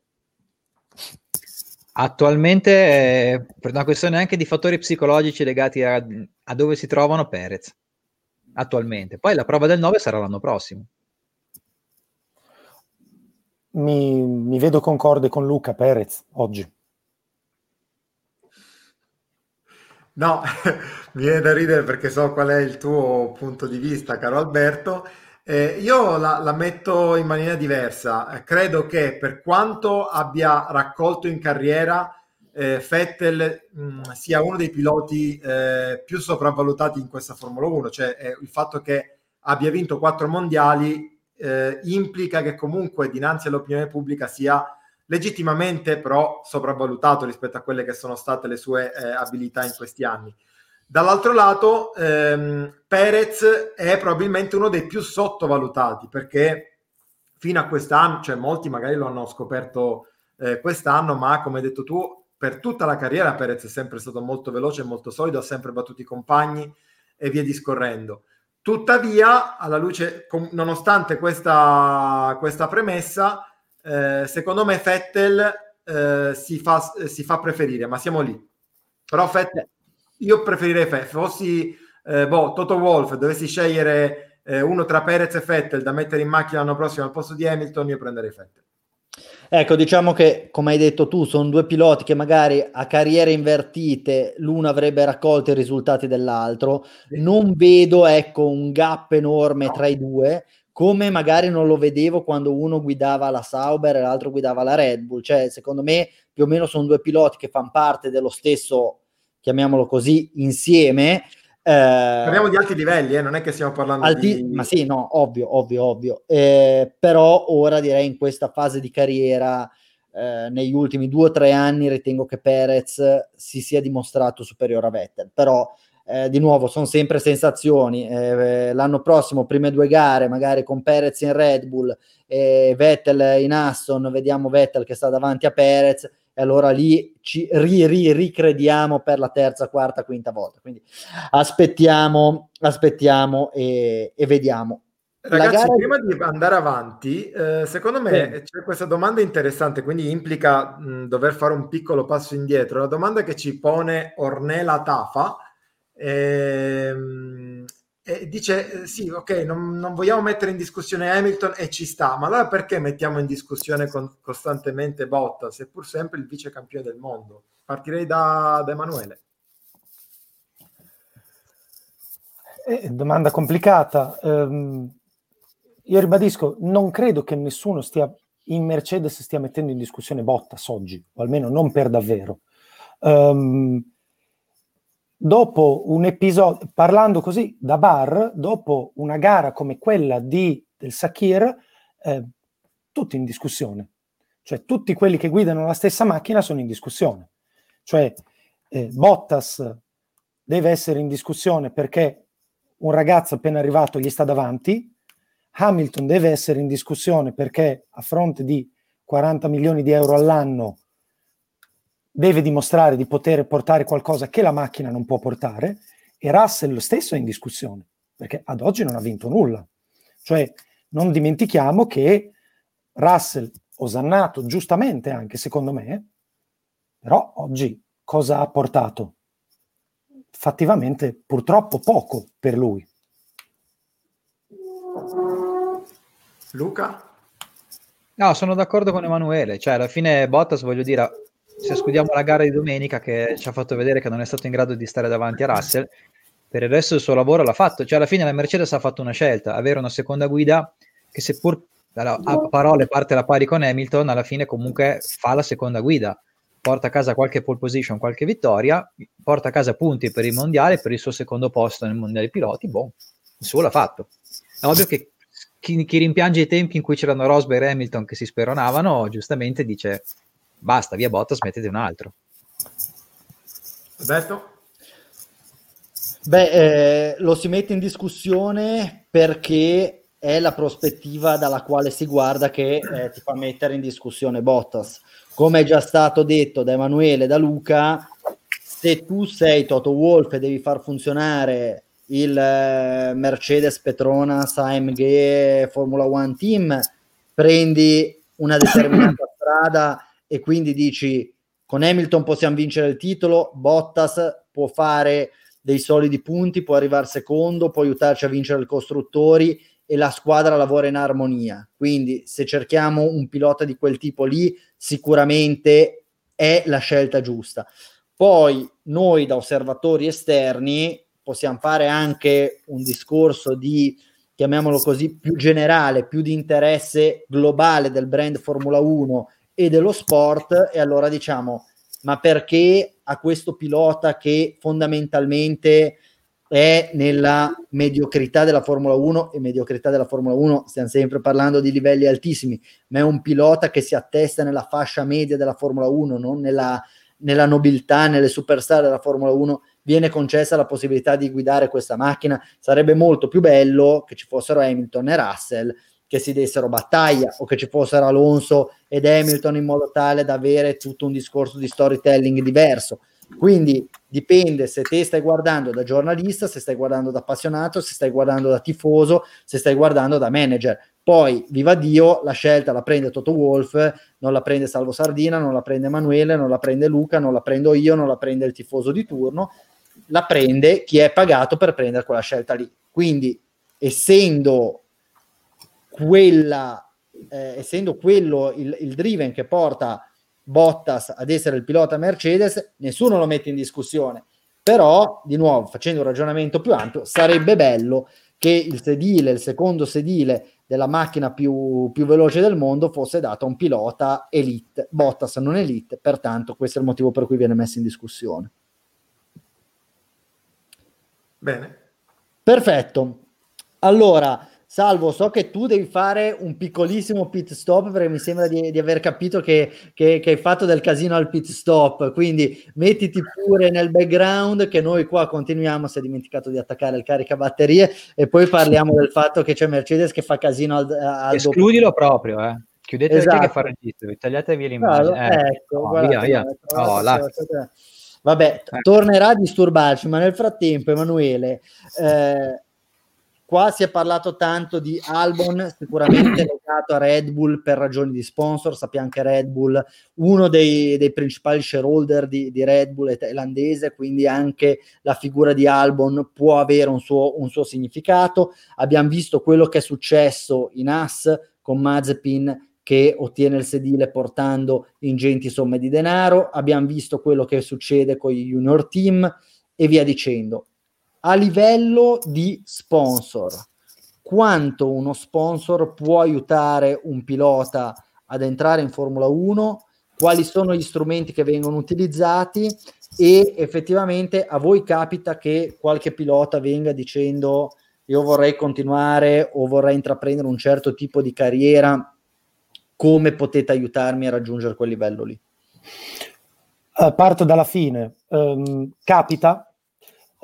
Attualmente, per una questione anche di fattori psicologici legati a, a dove si trovano Perez, attualmente. Poi la prova del 9 sarà l'anno prossimo mi, mi vedo concorde con Luca Perez oggi. No, mi viene da ridere perché so qual è il tuo punto di vista, caro Alberto. Eh, io la, la, metto in maniera diversa. credo che per quanto abbia raccolto in carriera, eh, Vettel mh, mm, sia uno dei piloti eh, più sopravvalutati in questa Formula 1, cioè eh, il fatto che abbia vinto quattro mondiali eh, implica che comunque dinanzi all'opinione pubblica sia legittimamente però sopravvalutato rispetto a quelle che sono state le sue eh, abilità in questi anni. Dall'altro lato, ehm, Perez è probabilmente uno dei più sottovalutati perché fino a quest'anno, cioè molti magari lo hanno scoperto eh, quest'anno, ma come hai detto tu, per tutta la carriera Perez è sempre stato molto veloce e molto solido, ha sempre battuto i compagni e via discorrendo. Tuttavia, alla luce, nonostante questa, questa premessa, eh, secondo me Fettel eh, si, fa, si, fa, preferire, ma siamo lì. Però Fettel, io preferirei Fettel. Fossi eh, boh, Toto Wolf, dovessi scegliere eh, uno tra Perez e Fettel da mettere in macchina l'anno prossimo al posto di Hamilton, io prenderei Fettel. Ecco, diciamo che, come hai detto tu, sono due piloti che magari a carriere invertite l'uno avrebbe raccolto i risultati dell'altro. Non vedo, ecco, un gap enorme tra i due, come magari non lo vedevo quando uno guidava la Sauber e l'altro guidava la Red Bull. Cioè, secondo me, più o meno sono due piloti che fanno parte dello stesso, chiamiamolo così, insieme. Eh, Parliamo di alti livelli, eh? non è che stiamo parlando alti, di... Ma sì, no, ovvio, ovvio, ovvio. Eh, però ora direi in questa fase di carriera, eh, negli ultimi due o tre anni, ritengo che Perez si sia dimostrato superiore a Vettel. Però, eh, di nuovo, sono sempre sensazioni. Eh, l'anno prossimo, prime due gare, magari con Perez in Red Bull e Vettel in Aston, vediamo Vettel che sta davanti a Perez e allora lì ci ri, ri, ricrediamo per la terza, quarta, quinta volta. Quindi aspettiamo, aspettiamo e, e vediamo. Ragazzi, gara... prima di andare avanti, eh, secondo me sì. c'è questa domanda interessante, quindi implica mh, dover fare un piccolo passo indietro. La domanda che ci pone Ornella Tafa ehm, e dice sì, ok, non, non, vogliamo mettere in discussione Hamilton e ci sta, ma allora perché mettiamo in discussione con, costantemente Bottas, seppur sempre il vice campione del mondo? Partirei da, da Emanuele. Eh, domanda complicata. Um, io ribadisco, non credo che nessuno stia in Mercedes stia mettendo in discussione Bottas oggi, o almeno non per davvero. Um, dopo un episodio, parlando così da bar, dopo una gara come quella di, del Sakir, eh, tutti in discussione. Cioè tutti quelli che guidano la stessa macchina sono in discussione. Cioè eh, Bottas deve essere in discussione perché un ragazzo appena arrivato gli sta davanti, Hamilton deve essere in discussione perché a fronte di 40 milioni di euro all'anno deve dimostrare di poter portare qualcosa che la macchina non può portare e Russell lo stesso è in discussione perché ad oggi non ha vinto nulla. Cioè non dimentichiamo che Russell, osannato giustamente anche secondo me, però oggi cosa ha portato? Fattivamente purtroppo poco per lui. Luca? No, sono d'accordo con Emanuele, cioè alla fine Bottas voglio dire se escludiamo la gara di domenica che ci ha fatto vedere che non è stato in grado di stare davanti a Russell, per il resto il suo lavoro l'ha fatto. Cioè, alla fine la Mercedes ha fatto una scelta, avere una seconda guida che seppur a parole parte la pari con Hamilton, alla fine comunque fa la seconda guida. Porta a casa qualche pole position, qualche vittoria, porta a casa punti per il mondiale, per il suo secondo posto nel mondiale piloti, boh, il suo l'ha fatto. È ovvio che chi, chi rimpiange i tempi in cui c'erano Rosberg e Hamilton che si speronavano, giustamente dice basta, via Bottas, mettete un altro. Roberto? Beh, eh, lo si mette in discussione perché è la prospettiva dalla quale si guarda che eh, ti fa mettere in discussione Bottas. Come è già stato detto da Emanuele e da Luca, se tu sei Toto Wolff e devi far funzionare il eh, Mercedes Petronas AMG Formula One Team, prendi una determinata strada e quindi dici con Hamilton possiamo vincere il titolo, Bottas può fare dei solidi punti, può arrivare secondo, può aiutarci a vincere il costruttori e la squadra lavora in armonia. Quindi se cerchiamo un pilota di quel tipo lì, sicuramente è la scelta giusta. Poi noi da osservatori esterni possiamo fare anche un discorso di chiamiamolo così più generale, più di interesse globale del brand Formula 1 e dello sport e allora diciamo ma perché a questo pilota che fondamentalmente è nella mediocrità della Formula 1 e mediocrità della Formula 1 stiamo sempre parlando di livelli altissimi ma è un pilota che si attesta nella fascia media della Formula 1 non nella, nella nobiltà, nelle superstar della Formula 1 viene concessa la possibilità di guidare questa macchina. Sarebbe molto più bello che ci fossero Hamilton e Russell che si dessero battaglia o che ci fossero Alonso ed Hamilton in modo tale da avere tutto un discorso di storytelling diverso. Quindi dipende se te stai guardando da giornalista, se stai guardando da appassionato, se stai guardando da tifoso, se stai guardando da manager. Poi, viva Dio, la scelta la prende Toto Wolf, non la prende Salvo Sardina, non la prende Emanuele, non la prende Luca, non la prendo io, non la prende il tifoso di turno, la prende chi è pagato per prendere quella scelta lì. Quindi, essendo quella, eh, essendo quello il, il driven che porta Bottas ad essere il pilota Mercedes, nessuno lo mette in discussione. Però, di nuovo, facendo un ragionamento più ampio, sarebbe bello che il sedile, il secondo sedile della macchina più, più veloce del mondo fosse dato a un pilota elite. Bottas non elite, pertanto questo è il motivo per cui viene messo in discussione. Bene. Perfetto. Allora, Salvo, so che tu devi fare un piccolissimo pit stop perché mi sembra di, di aver capito che, che, che, hai fatto del casino al pit stop, quindi mettiti pure nel background che noi qua continuiamo, si è dimenticato di attaccare il caricabatterie e poi parliamo del fatto che c'è Mercedes che fa casino al, al Escludilo dopo. proprio, eh. Chiudete esatto. che fa registro, tagliate via l'immagine. No, eh, ecco, no, guarda, via, via. Là. Vabbè, tornerà a disturbarci, ma nel frattempo Emanuele... Eh, Qua si è parlato tanto di Albon, sicuramente legato a Red Bull per ragioni di sponsor. Sappiamo che Red Bull, uno dei, dei principali shareholder di, di, Red Bull è thailandese, quindi anche la figura di Albon può avere un suo, un suo significato. Abbiamo visto quello che è successo in AS con Mazepin che ottiene il sedile portando ingenti somme di denaro. Abbiamo visto quello che succede con i junior team e via dicendo a livello di sponsor, quanto uno sponsor può aiutare un pilota ad entrare in Formula 1, quali sono gli strumenti che vengono utilizzati e effettivamente a voi capita che qualche pilota venga dicendo io vorrei continuare o vorrei intraprendere un certo tipo di carriera, come potete aiutarmi a raggiungere quel livello lì? Uh, parto dalla fine. Um, capita,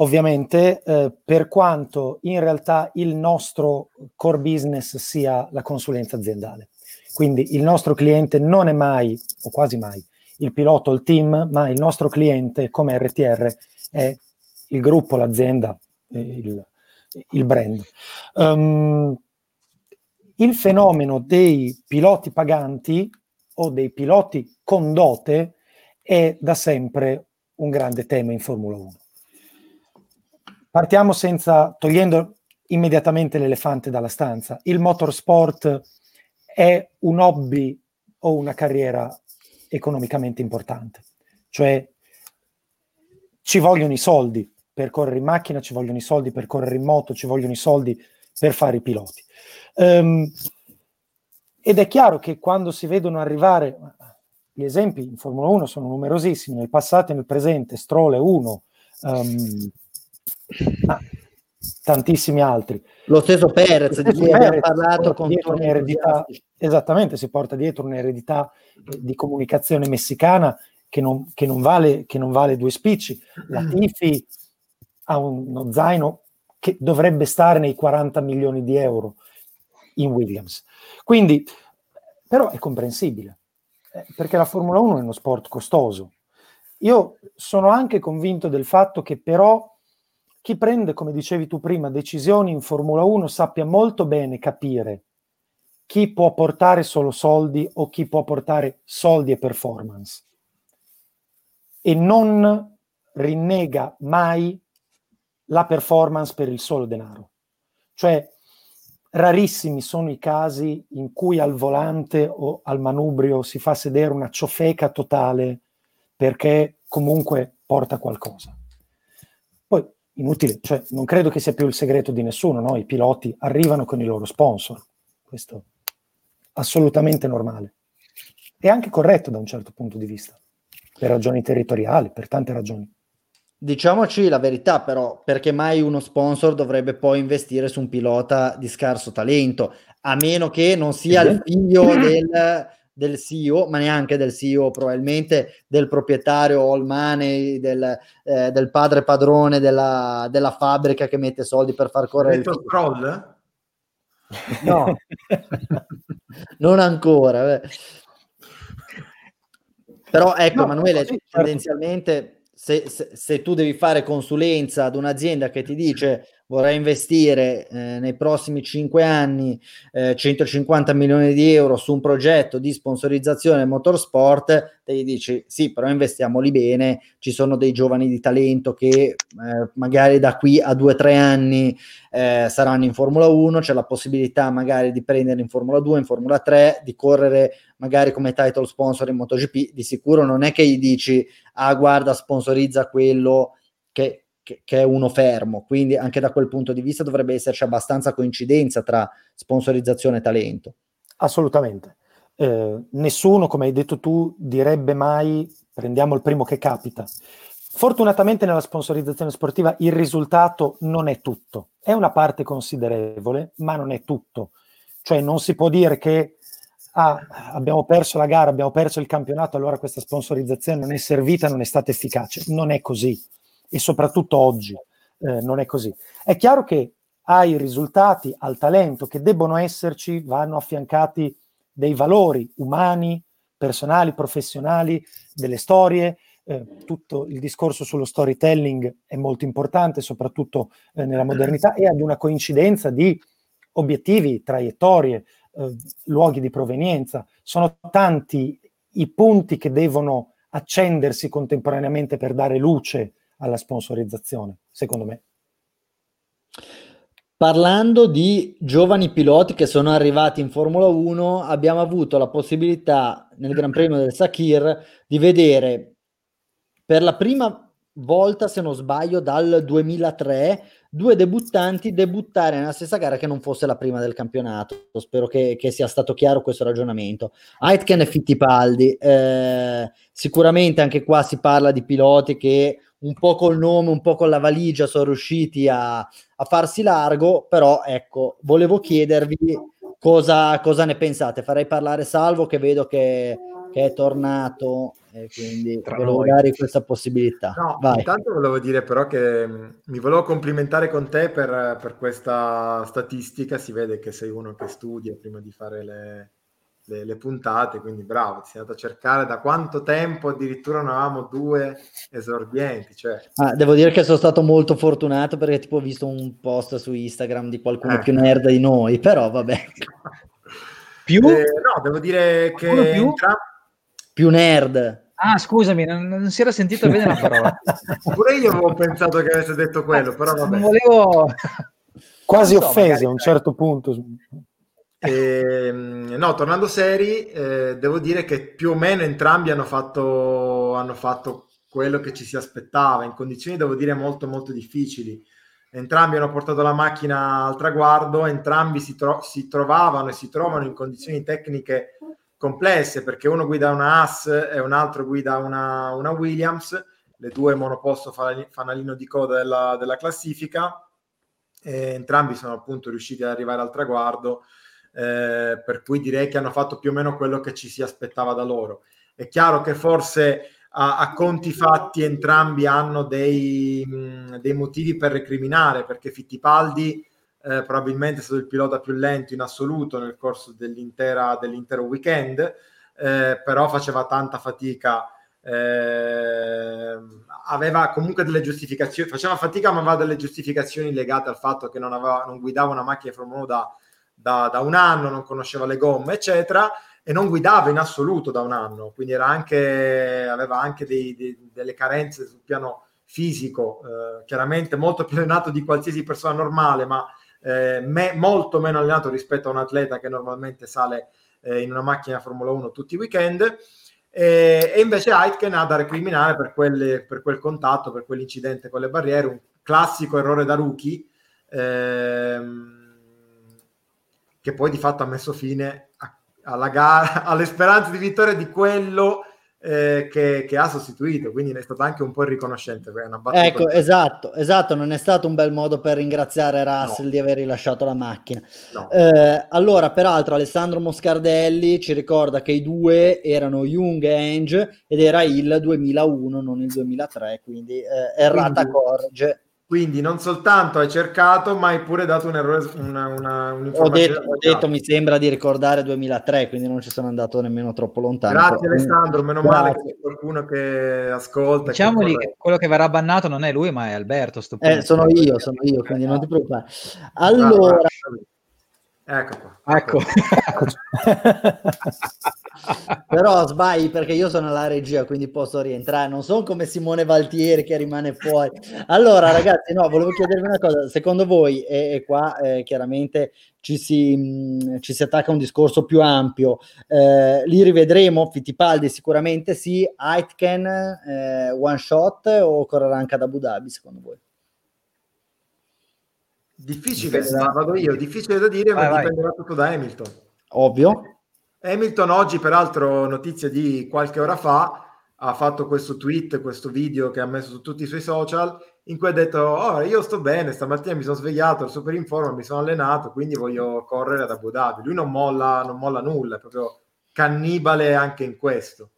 ovviamente, eh, per quanto in realtà il nostro core business sia la consulenza aziendale. Quindi il nostro cliente non è mai, o quasi mai, il pilota o il team, ma il nostro cliente come RTR è il gruppo, l'azienda, il, il brand. Um, il fenomeno dei piloti paganti o dei piloti con dote è da sempre un grande tema in Formula 1. Partiamo senza, togliendo immediatamente l'elefante dalla stanza. Il motorsport è un hobby o una carriera economicamente importante. Cioè ci vogliono i soldi per correre in macchina, ci vogliono i soldi per correre in moto, ci vogliono i soldi per fare i piloti. Um, ed è chiaro che quando si vedono arrivare, gli esempi in Formula 1 sono numerosissimi, nel passato e nel presente, Stroll è uno, um, ah, tantissimi altri. Lo stesso Perez, di cui abbiamo parlato con un'eredità, esattamente, si porta dietro un'eredità eh, di comunicazione messicana che non, che non, vale, che non vale due spicci. La Tifi ha uno zaino che dovrebbe stare nei 40 milioni di euro in Williams. Quindi, però è comprensibile, eh, perché la Formula 1 è uno sport costoso. Io sono anche convinto del fatto che però chi prende, come dicevi tu prima, decisioni in Formula 1 sappia molto bene capire chi può portare solo soldi o chi può portare soldi e performance. E non rinnega mai la performance per il solo denaro. Cioè, rarissimi sono i casi in cui al volante o al manubrio si fa sedere una ciofeca totale perché comunque porta qualcosa inutile, cioè non credo che sia più il segreto di nessuno, no? i piloti arrivano con i loro sponsor, questo è assolutamente normale e anche corretto da un certo punto di vista, per ragioni territoriali, per tante ragioni. Diciamoci la verità però, perché mai uno sponsor dovrebbe poi investire su un pilota di scarso talento, a meno che non sia il figlio del del CEO, ma neanche del CEO, probabilmente del proprietario all money, del, eh, del padre padrone della, della, fabbrica che mette soldi per far correre il scroll? No, non ancora. Beh. Però ecco, no, Emanuele, sì, certo. tendenzialmente se, se, se, tu devi fare consulenza ad un'azienda che ti dice vorrei investire eh, nei prossimi 5 anni eh, 150 milioni di euro su un progetto di sponsorizzazione motorsport, te gli dici sì, però investiamoli bene, ci sono dei giovani di talento che eh, magari da qui a 2-3 anni eh, saranno in Formula 1, c'è la possibilità magari di prendere in Formula 2, in Formula 3, di correre magari come title sponsor in MotoGP, di sicuro non è che gli dici ah guarda sponsorizza quello che che, è uno fermo, quindi anche da quel punto di vista dovrebbe esserci abbastanza coincidenza tra sponsorizzazione e talento. Assolutamente. Eh, nessuno, come hai detto tu, direbbe mai prendiamo il primo che capita. Fortunatamente nella sponsorizzazione sportiva il risultato non è tutto, è una parte considerevole, ma non è tutto. Cioè non si può dire che ah, abbiamo perso la gara, abbiamo perso il campionato, allora questa sponsorizzazione non è servita, non è stata efficace. Non è così e soprattutto oggi eh, non è così. È chiaro che ai risultati, al talento che debbono esserci, vanno affiancati dei valori umani, personali, professionali, delle storie, eh, tutto il discorso sullo storytelling è molto importante, soprattutto eh, nella modernità, e ad una coincidenza di obiettivi, traiettorie, eh, luoghi di provenienza. Sono tanti i punti che devono accendersi contemporaneamente per dare luce alla sponsorizzazione, secondo me. Parlando di giovani piloti che sono arrivati in Formula 1, abbiamo avuto la possibilità nel Gran Premio del Sakir di vedere per la prima volta, se non sbaglio, dal 2003, due debuttanti debuttare nella stessa gara che non fosse la prima del campionato. Spero che, che sia stato chiaro questo ragionamento. Aitken e Fittipaldi. Eh, sicuramente anche qua si parla di piloti che un po' col nome, un po' con la valigia sono riusciti a, a farsi largo, però ecco, volevo chiedervi cosa, cosa ne pensate. Farei parlare Salvo che vedo che, che è tornato e quindi Tra volevo noi. dare questa possibilità. No, Vai. intanto volevo dire però che mm, mi volevo complimentare con te per, per, questa statistica, si vede che sei uno che studia prima di fare le, le, le puntate, quindi bravo, ti sei andato a cercare da quanto tempo addirittura ne avevamo due esorbienti. Cioè... Ah, devo dire che sono stato molto fortunato perché tipo ho visto un post su Instagram di qualcuno eh. più nerd di noi, però vabbè. più? Eh, no, devo dire che... Più? Entra più nerd. Ah, scusami, non, non si era sentito bene la parola. Pure io avevo pensato che avesse detto quello, però vabbè. Non volevo... Quasi so, offesi a un certo punto. Eh, no, tornando seri, eh, devo dire che più o meno entrambi hanno fatto, hanno fatto quello che ci si aspettava, in condizioni, devo dire, molto molto difficili. Entrambi hanno portato la macchina al traguardo, entrambi si, tro- si trovavano e si trovano in condizioni tecniche complesse perché uno guida una Haas e un altro guida una, una Williams, le due monoposto fanalino di coda della, della classifica, e entrambi sono appunto riusciti ad arrivare al traguardo, eh, per cui direi che hanno fatto più o meno quello che ci si aspettava da loro. È chiaro che forse a, a conti fatti entrambi hanno dei, mh, dei motivi per recriminare, perché Fittipaldi eh, probabilmente è stato il pilota più lento in assoluto nel corso dell'intero weekend, eh, però faceva tanta fatica. Eh, aveva comunque delle giustificazioni, faceva fatica, ma aveva delle giustificazioni legate al fatto che non, aveva, non guidava una macchina Formula 1 da, da, da, un anno, non conosceva le gomme, eccetera, e non guidava in assoluto da un anno, quindi anche, aveva anche dei, dei, delle carenze sul piano fisico, eh, chiaramente molto più allenato di qualsiasi persona normale, ma eh, me, molto meno allenato rispetto a un atleta che normalmente sale eh, in una macchina Formula 1 tutti i weekend. E, e invece Aitken ha da recriminare per, quelle, per quel contatto, per quell'incidente con le barriere, un classico errore da rookie ehm, che poi di fatto ha messo fine a, alla gara, alle speranze di vittoria di quello eh, che, che, ha sostituito, quindi è stato anche un po' riconoscente. ecco, esatto, esatto, non è stato un bel modo per ringraziare Russell no. di aver rilasciato la macchina. No. Eh, allora, peraltro, Alessandro Moscardelli ci ricorda che i due erano Jung e Enge ed era il 2001, non il 2003, quindi eh, errata quindi, corge. Quindi non soltanto hai cercato, ma hai pure dato un errore. Una, una, ho, detto, ho detto, mi sembra di ricordare 2003, quindi non ci sono andato nemmeno troppo lontano. Grazie Alessandro, meno Grazie. male che c'è qualcuno che ascolta. Diciamogli che, che quello che verrà bannato non è lui, ma è Alberto. Eh, sono io, sono io, quindi non ti preoccupare. Allora... Ecco qua. Ecco. Però sbagli perché io sono alla regia, quindi posso rientrare. Non sono come Simone Valtieri che rimane fuori. Allora, ragazzi, no, volevo chiedervi una cosa. Secondo voi, e, e qua eh, chiaramente ci si, mh, ci si, attacca a un discorso più ampio, eh, li rivedremo? Fittipaldi sicuramente sì. Aitken, eh, one shot o correrà anche ad Abu Dhabi, secondo voi? Difficile, da, vado io, difficile da dire, vai, ma vai. dipenderà tutto da Hamilton. Ovvio. Hamilton oggi, peraltro, notizia di qualche ora fa, ha fatto questo tweet, questo video che ha messo su tutti i suoi social, in cui ha detto, oh, io sto bene, stamattina mi sono svegliato, ero super in forma, mi sono allenato, quindi voglio correre ad Abu Dhabi. Lui non molla, non molla nulla, è proprio cannibale anche in questo.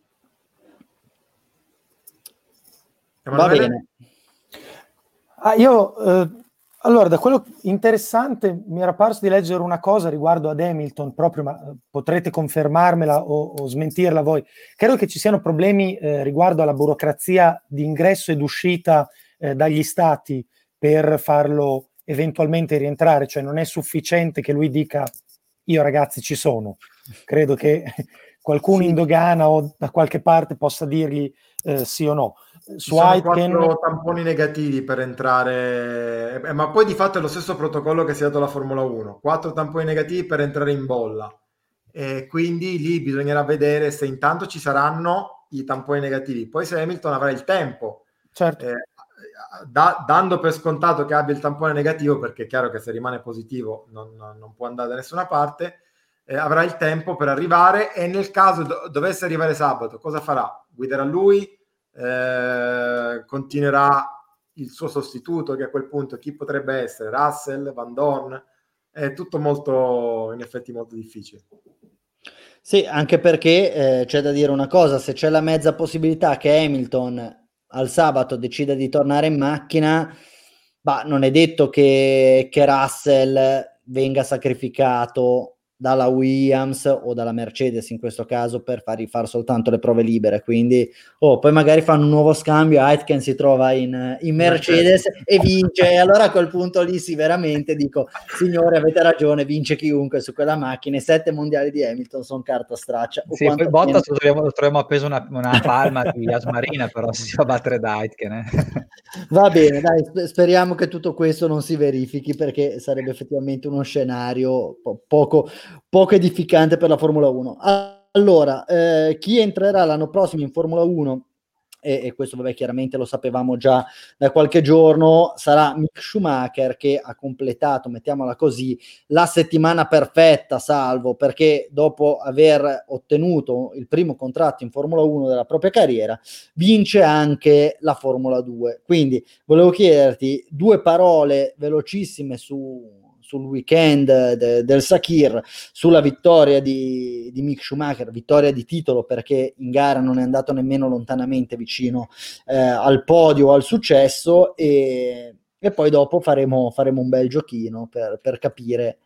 Emanuele? Va bene. Ah, io eh, allora, da quello interessante mi era parso di leggere una cosa riguardo ad Hamilton, proprio, ma eh, potrete confermarmela o, o smentirla voi. Credo che ci siano problemi eh, riguardo alla burocrazia di ingresso ed uscita eh, dagli stati per farlo eventualmente rientrare, cioè non è sufficiente che lui dica io ragazzi ci sono. Credo che qualcuno sì. in dogana o da qualche parte possa dirgli eh, sì o no su Aitken... quattro tamponi negativi per entrare, eh, ma poi di fatto è lo stesso protocollo che si è dato la Formula 1, quattro tamponi negativi per entrare in bolla. E quindi lì bisognerà vedere se intanto ci saranno i tamponi negativi, poi se Hamilton avrà il tempo. Certo. Eh, da, dando per scontato che abbia il tampone negativo, perché è chiaro che se rimane positivo non, non può andare da nessuna parte, eh, avrà il tempo per arrivare e nel caso do- dovesse arrivare sabato, cosa farà? Guiderà lui? Eh, continuerà il suo sostituto, che a quel punto chi potrebbe essere? Russell, Van Dorn? È tutto molto, in effetti, molto difficile. Sì, anche perché eh, c'è da dire una cosa, se c'è la mezza possibilità che Hamilton al sabato decida di tornare in macchina, bah, non è detto che, che Russell venga sacrificato dalla Williams o dalla Mercedes in questo caso per far rifare soltanto le prove libere quindi oh, poi magari fanno un nuovo scambio Aitken si trova in, in Mercedes e vince e allora a quel punto lì sì veramente dico signore avete ragione vince chiunque su quella macchina i sette mondiali di Hamilton sono carta straccia sì, poi Bottas lo troviamo, troviamo appeso una, una palma di Asmarina però si va a battere da Aitken eh. va bene dai speriamo che tutto questo non si verifichi perché sarebbe effettivamente uno scenario po- poco poco edificante per la Formula 1. Allora, eh, chi entrerà l'anno prossimo in Formula 1 e, questo vabbè chiaramente lo sapevamo già da qualche giorno, sarà Mick Schumacher che ha completato, mettiamola così, la settimana perfetta, salvo perché dopo aver ottenuto il primo contratto in Formula 1 della propria carriera, vince anche la Formula 2. Quindi volevo chiederti due parole velocissime su sul weekend de, del Sakir sulla vittoria di, di Mick Schumacher, vittoria di titolo perché in gara non è andato nemmeno lontanamente vicino eh, al podio al successo e, e poi dopo faremo, faremo, un bel giochino per, per capire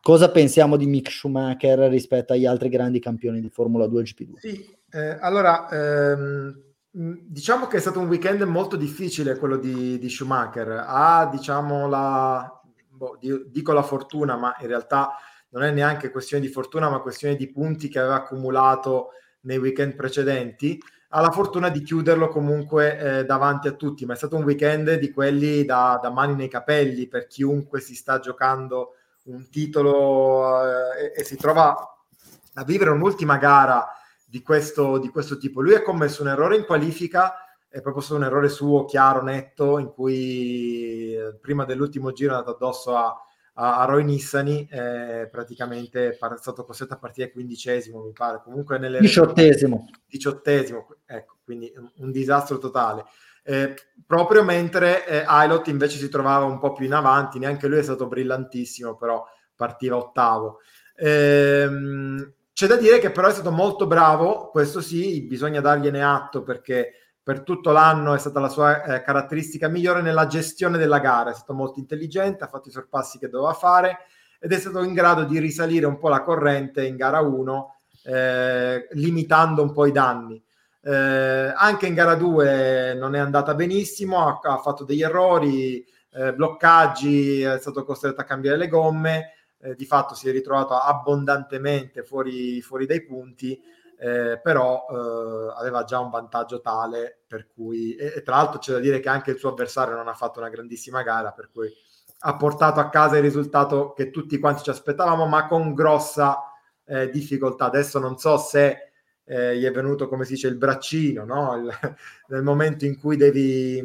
cosa pensiamo di Mick Schumacher rispetto agli altri grandi campioni di Formula 2 GP2. Sì, eh, allora ehm, diciamo che è stato un weekend molto difficile quello di, di Schumacher. Ha diciamo la, boh, dico la fortuna, ma in realtà non è neanche questione di fortuna, ma questione di punti che aveva accumulato nei weekend precedenti, ha la fortuna di chiuderlo comunque eh, davanti a tutti, ma è stato un weekend di quelli da, da mani nei capelli per chiunque si sta giocando un titolo eh, e, e, si trova a vivere un'ultima gara di questo, di questo tipo. Lui ha commesso un errore in qualifica è proprio stato un errore suo chiaro, netto, in cui eh, prima dell'ultimo giro è andato addosso a, a, a Roy Nissani, eh, praticamente è stato costretto a partire quindicesimo, mi pare, comunque nelle... Diciottesimo. Diciottesimo, ecco, quindi un, un disastro totale. Eh, proprio mentre eh, Ailot invece si trovava un po' più in avanti, neanche lui è stato brillantissimo, però partiva ottavo. Ehm, c'è da dire che però è stato molto bravo, questo sì, bisogna dargliene atto perché per tutto l'anno è stata la sua eh, caratteristica migliore nella gestione della gara, è stato molto intelligente, ha fatto i sorpassi che doveva fare ed è stato in grado di risalire un po' la corrente in gara 1, eh, limitando un po' i danni. Eh, anche in gara 2 non è andata benissimo, ha, ha fatto degli errori, eh, bloccaggi, è stato costretto a cambiare le gomme, eh, di fatto si è ritrovato abbondantemente fuori, fuori dai punti eh, però eh, aveva già un vantaggio tale per cui, e, e, tra l'altro c'è da dire che anche il suo avversario non ha fatto una grandissima gara, per cui ha portato a casa il risultato che tutti quanti ci aspettavamo, ma con grossa eh, difficoltà. Adesso non so se eh, gli è venuto, come si dice, il braccino, no? il, nel momento in cui devi,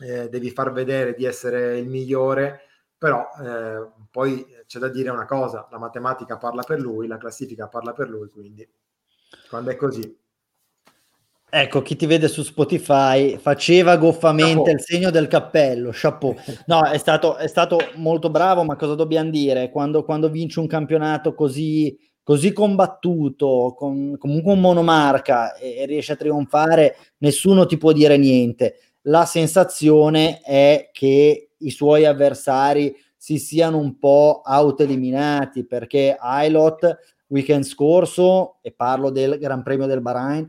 eh, devi far vedere di essere il migliore, però eh, poi c'è da dire una cosa, la matematica parla per lui, la classifica parla per lui, quindi quando è così. Ecco, chi ti vede su Spotify faceva goffamente chapeau. il segno del cappello, chapeau. No, è stato, è stato molto bravo, ma cosa dobbiamo dire? Quando, quando vinci un campionato così, così combattuto, con comunque un monomarca e, e riesci a trionfare, nessuno ti può dire niente. La sensazione è che i suoi avversari si siano un po' autoeliminati perché Ailot weekend scorso, e parlo del Gran Premio del Bahrain,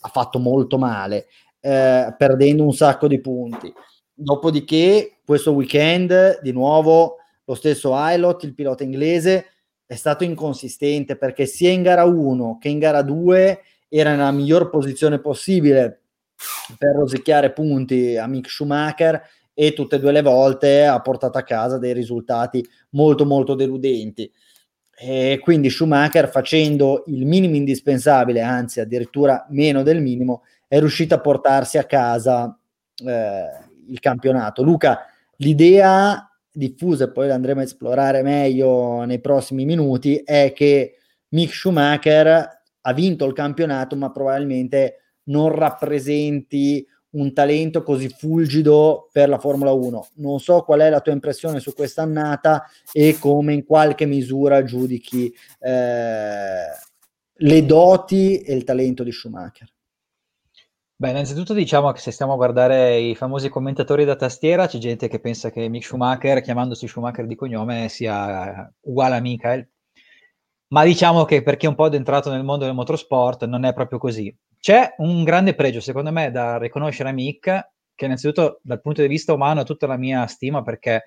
ha fatto molto male, eh, perdendo un sacco di punti. Dopodiché, questo weekend, di nuovo, lo stesso Ailot, il pilota inglese, è stato inconsistente perché sia in gara 1 che in gara 2 era nella miglior posizione possibile per rosicchiare punti a Mick Schumacher e tutte e due le volte ha portato a casa dei risultati molto molto deludenti. E quindi Schumacher facendo il minimo indispensabile, anzi addirittura meno del minimo, è riuscito a portarsi a casa eh, il campionato. Luca, l'idea diffusa, e poi l'andremo a esplorare meglio nei prossimi minuti, è che Mick Schumacher ha vinto il campionato, ma probabilmente non rappresenti un talento così fulgido per la Formula 1. Non so qual è la tua impressione su questa annata e come in qualche misura giudichi eh, le doti e il talento di Schumacher. Beh, innanzitutto diciamo che se stiamo a guardare i famosi commentatori da tastiera, c'è gente che pensa che Mick Schumacher, chiamandosi Schumacher di cognome, sia uguale a Michael. Ma diciamo che per chi è un po' entrato nel mondo del motorsport non è proprio così. C'è un grande pregio, secondo me, da riconoscere a Mick, che innanzitutto dal punto di vista umano ha tutta la mia stima perché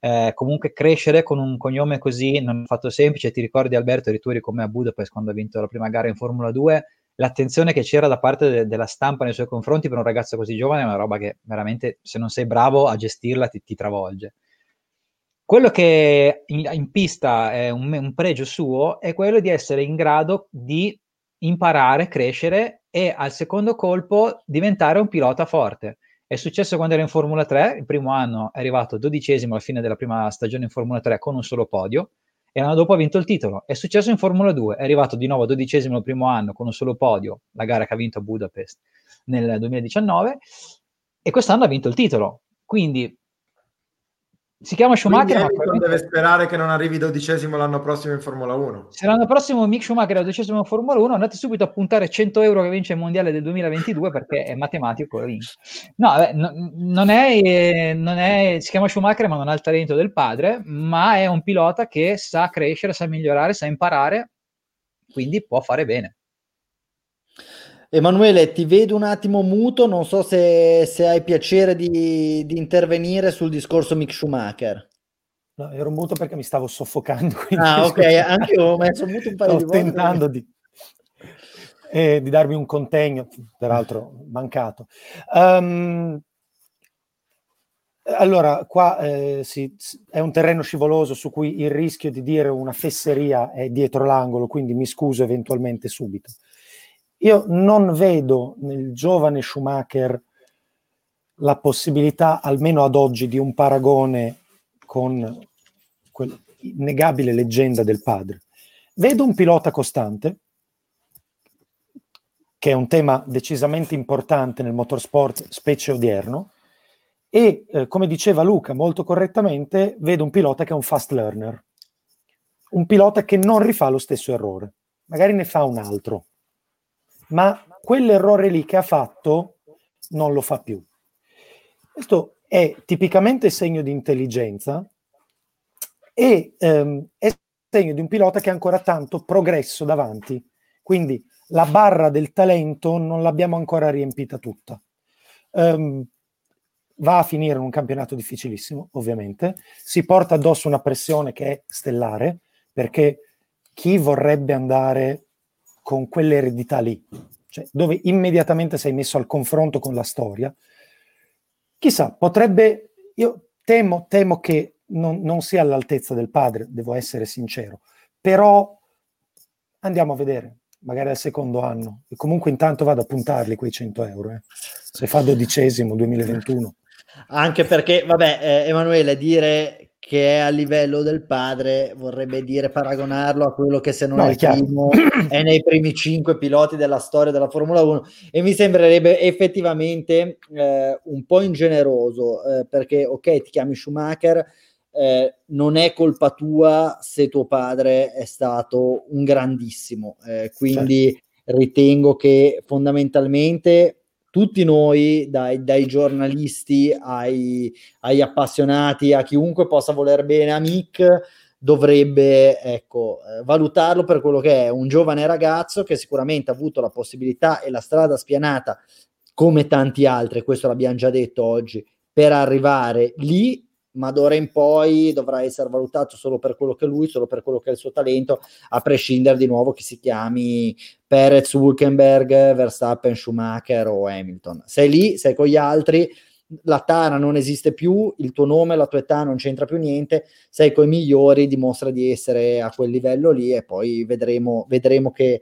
eh, comunque crescere con un cognome così non è fatto semplice. Ti ricordi Alberto Rituri come a Budapest quando ha vinto la prima gara in Formula 2? L'attenzione che c'era da parte de- della stampa nei suoi confronti per un ragazzo così giovane è una roba che veramente, se non sei bravo a gestirla, ti, ti travolge. Quello che in, in pista è un, un pregio suo è quello di essere in grado di imparare, crescere e al secondo colpo diventare un pilota forte. È successo quando era in Formula 3, il primo anno è arrivato dodicesimo alla fine della prima stagione in Formula 3 con un solo podio e l'anno dopo ha vinto il titolo. È successo in Formula 2, è arrivato di nuovo dodicesimo il primo anno con un solo podio, la gara che ha vinto a Budapest nel 2019 e quest'anno ha vinto il titolo. Quindi si chiama Schumacher. Quindi probabilmente... deve sperare che non arrivi dodicesimo l'anno prossimo in Formula 1. Se l'anno prossimo Mick Schumacher è dodicesimo in Formula 1, andate subito a puntare 100 euro che vince il mondiale del 2022 perché è matematico. No, vabbè, no, non, è, non è, si chiama Schumacher ma non ha il talento del padre, ma è un pilota che sa crescere, sa migliorare, sa imparare, quindi può fare bene. Emanuele, ti vedo un attimo muto, non so se, se hai piacere di, di, intervenire sul discorso Mick Schumacher. No, ero muto perché mi stavo soffocando. Ah, ok, anche io ho messo muto un paio di volte. tentando di, eh, di, darvi un contegno, peraltro mancato. Um, allora, qua eh, sì, è un terreno scivoloso su cui il rischio di dire una fesseria è dietro l'angolo, quindi mi scuso eventualmente subito. Io non vedo nel giovane Schumacher la possibilità, almeno ad oggi, di un paragone con quell'innegabile leggenda del padre. Vedo un pilota costante, che è un tema decisamente importante nel motorsport, specie odierno, e eh, come diceva Luca molto correttamente, vedo un pilota che è un fast learner, un pilota che non rifà lo stesso errore, magari ne fa un altro, ma quell'errore lì che ha fatto non lo fa più. Questo è tipicamente segno di intelligenza e ehm, è segno di un pilota che ha ancora tanto progresso davanti. Quindi la barra del talento non l'abbiamo ancora riempita tutta. Um, va a finire in un campionato difficilissimo, ovviamente. Si porta addosso una pressione che è stellare, perché chi vorrebbe andare con quell'eredità lì, cioè dove immediatamente sei messo al confronto con la storia. Chissà, potrebbe, io temo, temo che non, non sia all'altezza del padre, devo essere sincero, però andiamo a vedere, magari al secondo anno. E comunque intanto vado a puntarli quei 100 euro, eh. se fa dodicesimo 2021. Anche perché, vabbè, eh, Emanuele, dire che è a livello del padre, vorrebbe dire paragonarlo a quello che se non no, è il primo, è nei primi cinque piloti della storia della Formula 1 e mi sembrerebbe effettivamente eh, un po' ingeneroso eh, perché ok ti chiami Schumacher, eh, non è colpa tua se tuo padre è stato un grandissimo, eh, quindi certo. ritengo che fondamentalmente tutti noi, dai, dai giornalisti ai, ai, appassionati, a chiunque possa voler bene a Mick, dovrebbe ecco, eh, valutarlo per quello che è. Un giovane ragazzo che sicuramente ha avuto la possibilità e la strada spianata, come tanti altri, questo l'abbiamo già detto oggi, per arrivare lì ma d'ora in poi dovrà essere valutato solo per quello che è lui, solo per quello che è il suo talento, a prescindere di nuovo che si chiami Perez, Hulkenberg, Verstappen, Schumacher o Hamilton. Sei lì, sei con gli altri, la tara non esiste più, il tuo nome, la tua età non c'entra più niente, sei con i migliori, dimostra di essere a quel livello lì e poi vedremo, vedremo che,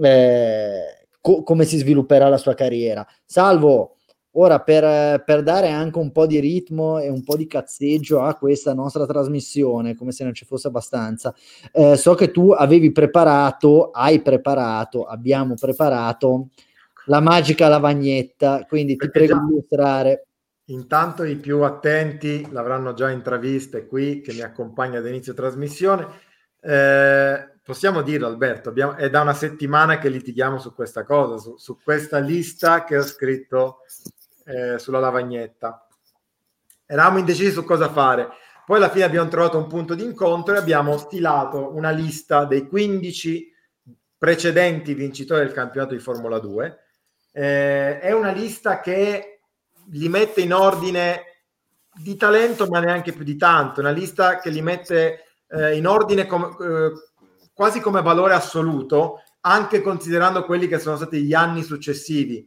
eh, co- come si svilupperà la sua carriera. Salvo Ora, per, per, dare anche un po' di ritmo e un po' di cazzeggio a questa nostra trasmissione, come se non ci fosse abbastanza, eh, so che tu avevi preparato, hai preparato, abbiamo preparato la magica lavagnetta, quindi ti prego di illustrare. Intanto i più attenti l'avranno già intraviste qui, che mi accompagna ad inizio trasmissione. Eh, possiamo dirlo Alberto, abbiamo, è da una settimana che litighiamo su questa cosa, su, su questa lista che ho scritto eh, sulla lavagnetta. Eravamo indecisi su cosa fare. Poi alla fine abbiamo trovato un punto di incontro e abbiamo stilato una lista dei 15 precedenti vincitori del campionato di Formula 2. Eh, è una lista che li mette in ordine di talento, ma neanche più di tanto. Una lista che li mette eh, in ordine com- eh, quasi come valore assoluto, anche considerando quelli che sono stati gli anni successivi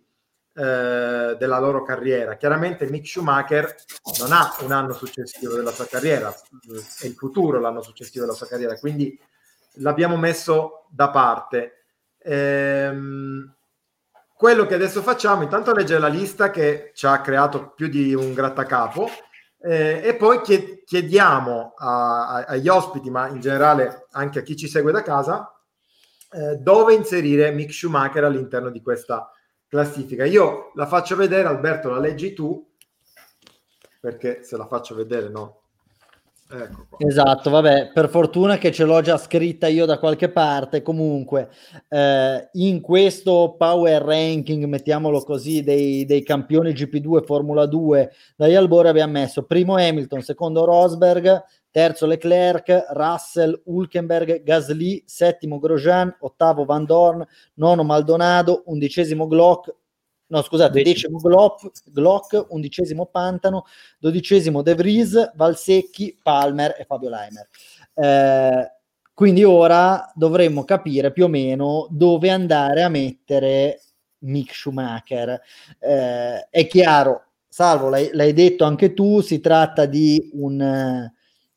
eh, della loro carriera. Chiaramente Mick Schumacher non ha un anno successivo della sua carriera, è il futuro l'anno successivo della sua carriera, quindi l'abbiamo messo da parte. Ehm, quello che adesso facciamo, intanto leggere la lista che ci ha creato più di un grattacapo eh, e poi chiediamo a, a, agli ospiti, ma in generale anche a chi ci segue da casa, eh, dove inserire Mick Schumacher all'interno di questa classifica. Io la faccio vedere, Alberto, la leggi tu, perché se la faccio vedere no. Ecco. Esatto, vabbè, per fortuna che ce l'ho già scritta io da qualche parte. Comunque, eh, in questo power ranking, mettiamolo così, dei, dei campioni GP2 Formula 2 dagli albori abbiamo messo primo Hamilton, secondo Rosberg, terzo Leclerc, Russell, Hulkenberg, Gasly, settimo Grosjean, ottavo Van Dorn, nono Maldonado, undicesimo Glock, no scusate, decimo Glock, Glock, undicesimo Pantano, dodicesimo De Vries, Valsecchi, Palmer e Fabio Leimer. Eh, quindi ora dovremmo capire più o meno dove andare a mettere Mick Schumacher. Eh, è chiaro, Salvo, l'hai, l'hai, detto anche tu, si tratta di un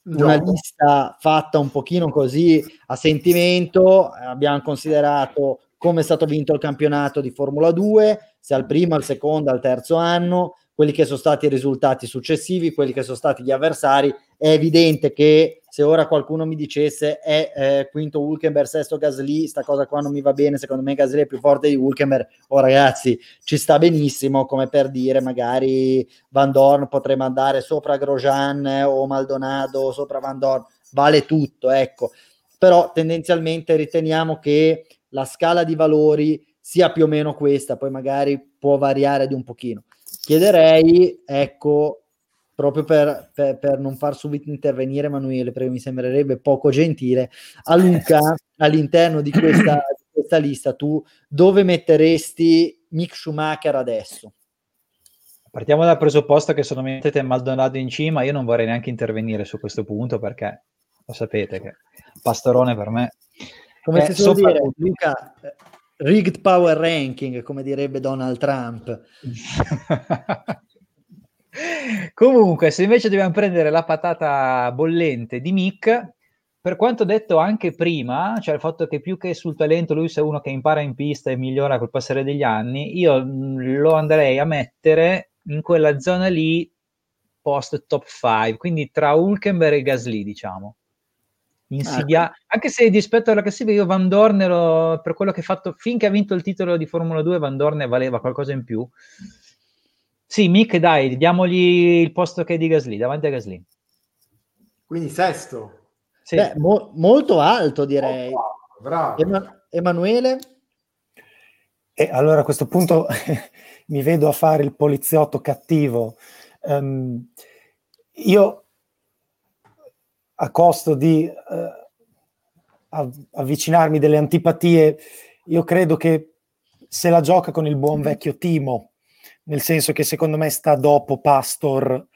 una lista fatta un pochino così a sentimento, abbiamo considerato come è stato vinto il campionato di Formula 2, se al primo, al secondo, al terzo anno, quelli che sono stati i risultati successivi, quelli che sono stati gli avversari. È evidente che se ora qualcuno mi dicesse è eh, quinto Hulkenberg, sesto Gasly, sta cosa qua non mi va bene, secondo me Gasly è più forte di Hulkenberg, oh ragazzi, ci sta benissimo, come per dire magari Van Dorn potremmo andare sopra Grosjean o Maldonado, sopra Van Dorn, vale tutto, ecco. Però tendenzialmente riteniamo che la scala di valori sia più o meno questa, poi magari può variare di un pochino chiederei, ecco, proprio per, per, per, non far subito intervenire Emanuele, perché mi sembrerebbe poco gentile, a Luca all'interno di questa, di questa lista, tu dove metteresti Mick Schumacher adesso? Partiamo dal presupposto che se non mettete Maldonado in cima, io non vorrei neanche intervenire su questo punto perché lo sapete che Pastorone per me come si suol dire, Luca, rigged power ranking, come direbbe Donald Trump. Comunque, se invece dobbiamo prendere la patata bollente di Mick, per quanto detto anche prima, cioè il fatto che più che sul talento lui sia uno che impara in pista e migliora col passare degli anni, io lo andrei a mettere in quella zona lì post top 5, quindi tra Hulkenberg e Gasly, diciamo. Insidia- ah. Anche se rispetto alla classifica io Van Dorn ero, per quello che ha fatto finché ha vinto il titolo di Formula 2 Van Dorn valeva qualcosa in più. Sì, Mick, dai, diamogli il posto che è di Gasly, davanti a Gasly. Quindi sesto. Sì. Beh, mo- molto alto direi. Oh, bravo. Eman- Emanuele? E allora a questo punto mi vedo a fare il poliziotto cattivo. Um, io a costo di uh, avvicinarmi delle antipatie, io credo che se la gioca con il buon vecchio Timo, nel senso che secondo me sta dopo Pastor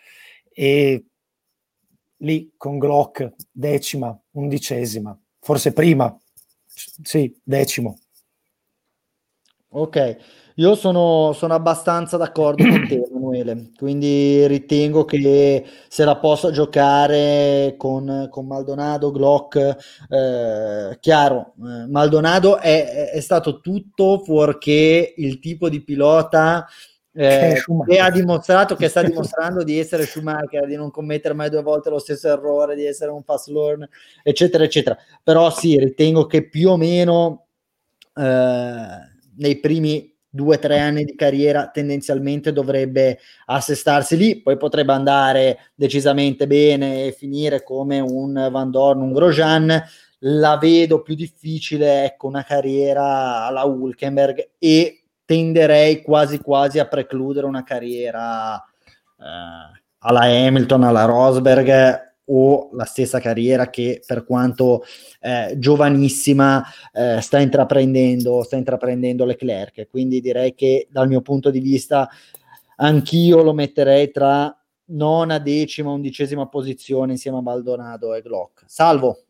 e lì con Glock decima, undicesima, forse prima, sì, decimo. Ok, io sono, sono abbastanza d'accordo con te, Emanuele. Quindi ritengo che se la possa giocare con, con Maldonado, Glock, eh, chiaro, eh, Maldonado è, è, stato tutto fuorché il tipo di pilota eh, che ha dimostrato, che sta dimostrando di essere Schumacher, di non commettere mai due volte lo stesso errore, di essere un fast learn, eccetera, eccetera. Però sì, ritengo che più o meno eh, nei primi due o tre anni di carriera tendenzialmente dovrebbe assestarsi lì, poi potrebbe andare decisamente bene e finire come un Van Dorn, un Grosjean, la vedo più difficile, ecco, una carriera alla Hulkenberg e tenderei quasi quasi a precludere una carriera eh, alla Hamilton, alla Rosberg o la stessa carriera che per quanto eh, giovanissima eh, sta intraprendendo sta intraprendendo Leclerc quindi direi che dal mio punto di vista anch'io lo metterei tra nona, decima, undicesima posizione insieme a Maldonado e Glock. Salvo.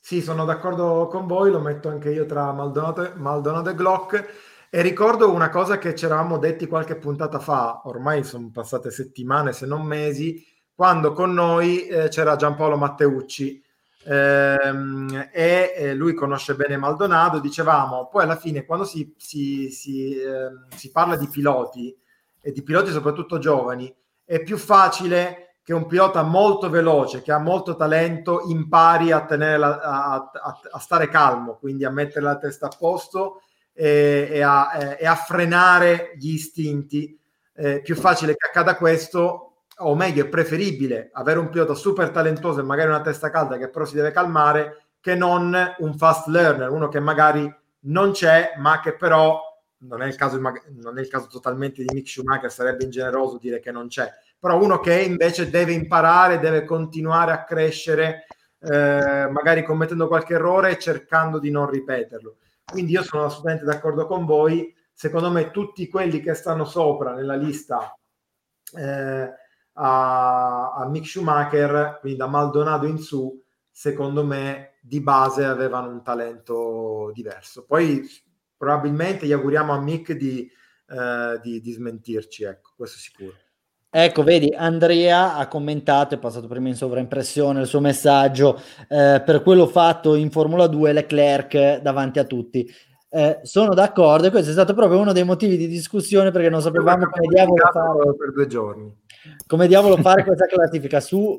Sì, sono d'accordo con voi, lo metto anche io tra Maldonado, Maldonado e Glock. E ricordo una cosa che ci eravamo detti qualche puntata fa, ormai sono passate settimane se non mesi, quando con noi eh, c'era Giampaolo Matteucci. Ehm, e eh, lui conosce bene Maldonado, dicevamo, poi alla fine quando si, si, si, eh, si parla di piloti, e di piloti soprattutto giovani, è più facile che un pilota molto veloce, che ha molto talento, impari a, la, a, a, a stare calmo, quindi a mettere la testa a posto e, e, a, e a, frenare gli istinti. È più facile che accada questo o meglio è preferibile avere un pilota super talentuoso e magari una testa calda che però si deve calmare che non un fast learner, uno che magari non c'è ma che però non è il caso, non è il caso totalmente di Mick Schumacher, sarebbe ingeneroso dire che non c'è, però uno che invece deve imparare, deve continuare a crescere, eh, magari commettendo qualche errore e cercando di non ripeterlo. Quindi io sono assolutamente d'accordo con voi, secondo me tutti quelli che stanno sopra nella lista eh, a, a Mick Schumacher, quindi da Maldonado in su, secondo me di base avevano un talento diverso. Poi probabilmente gli auguriamo a Mick di, eh, di, di smentirci, ecco, questo sicuro. Ecco, vedi, Andrea ha commentato, è passato prima in sovraimpressione il suo messaggio, eh, per quello fatto in Formula 2 Leclerc davanti a tutti. Eh, sono d'accordo e questo è stato proprio uno dei motivi di discussione perché non sapevamo come diavolo fare per due giorni come diavolo fare questa classifica su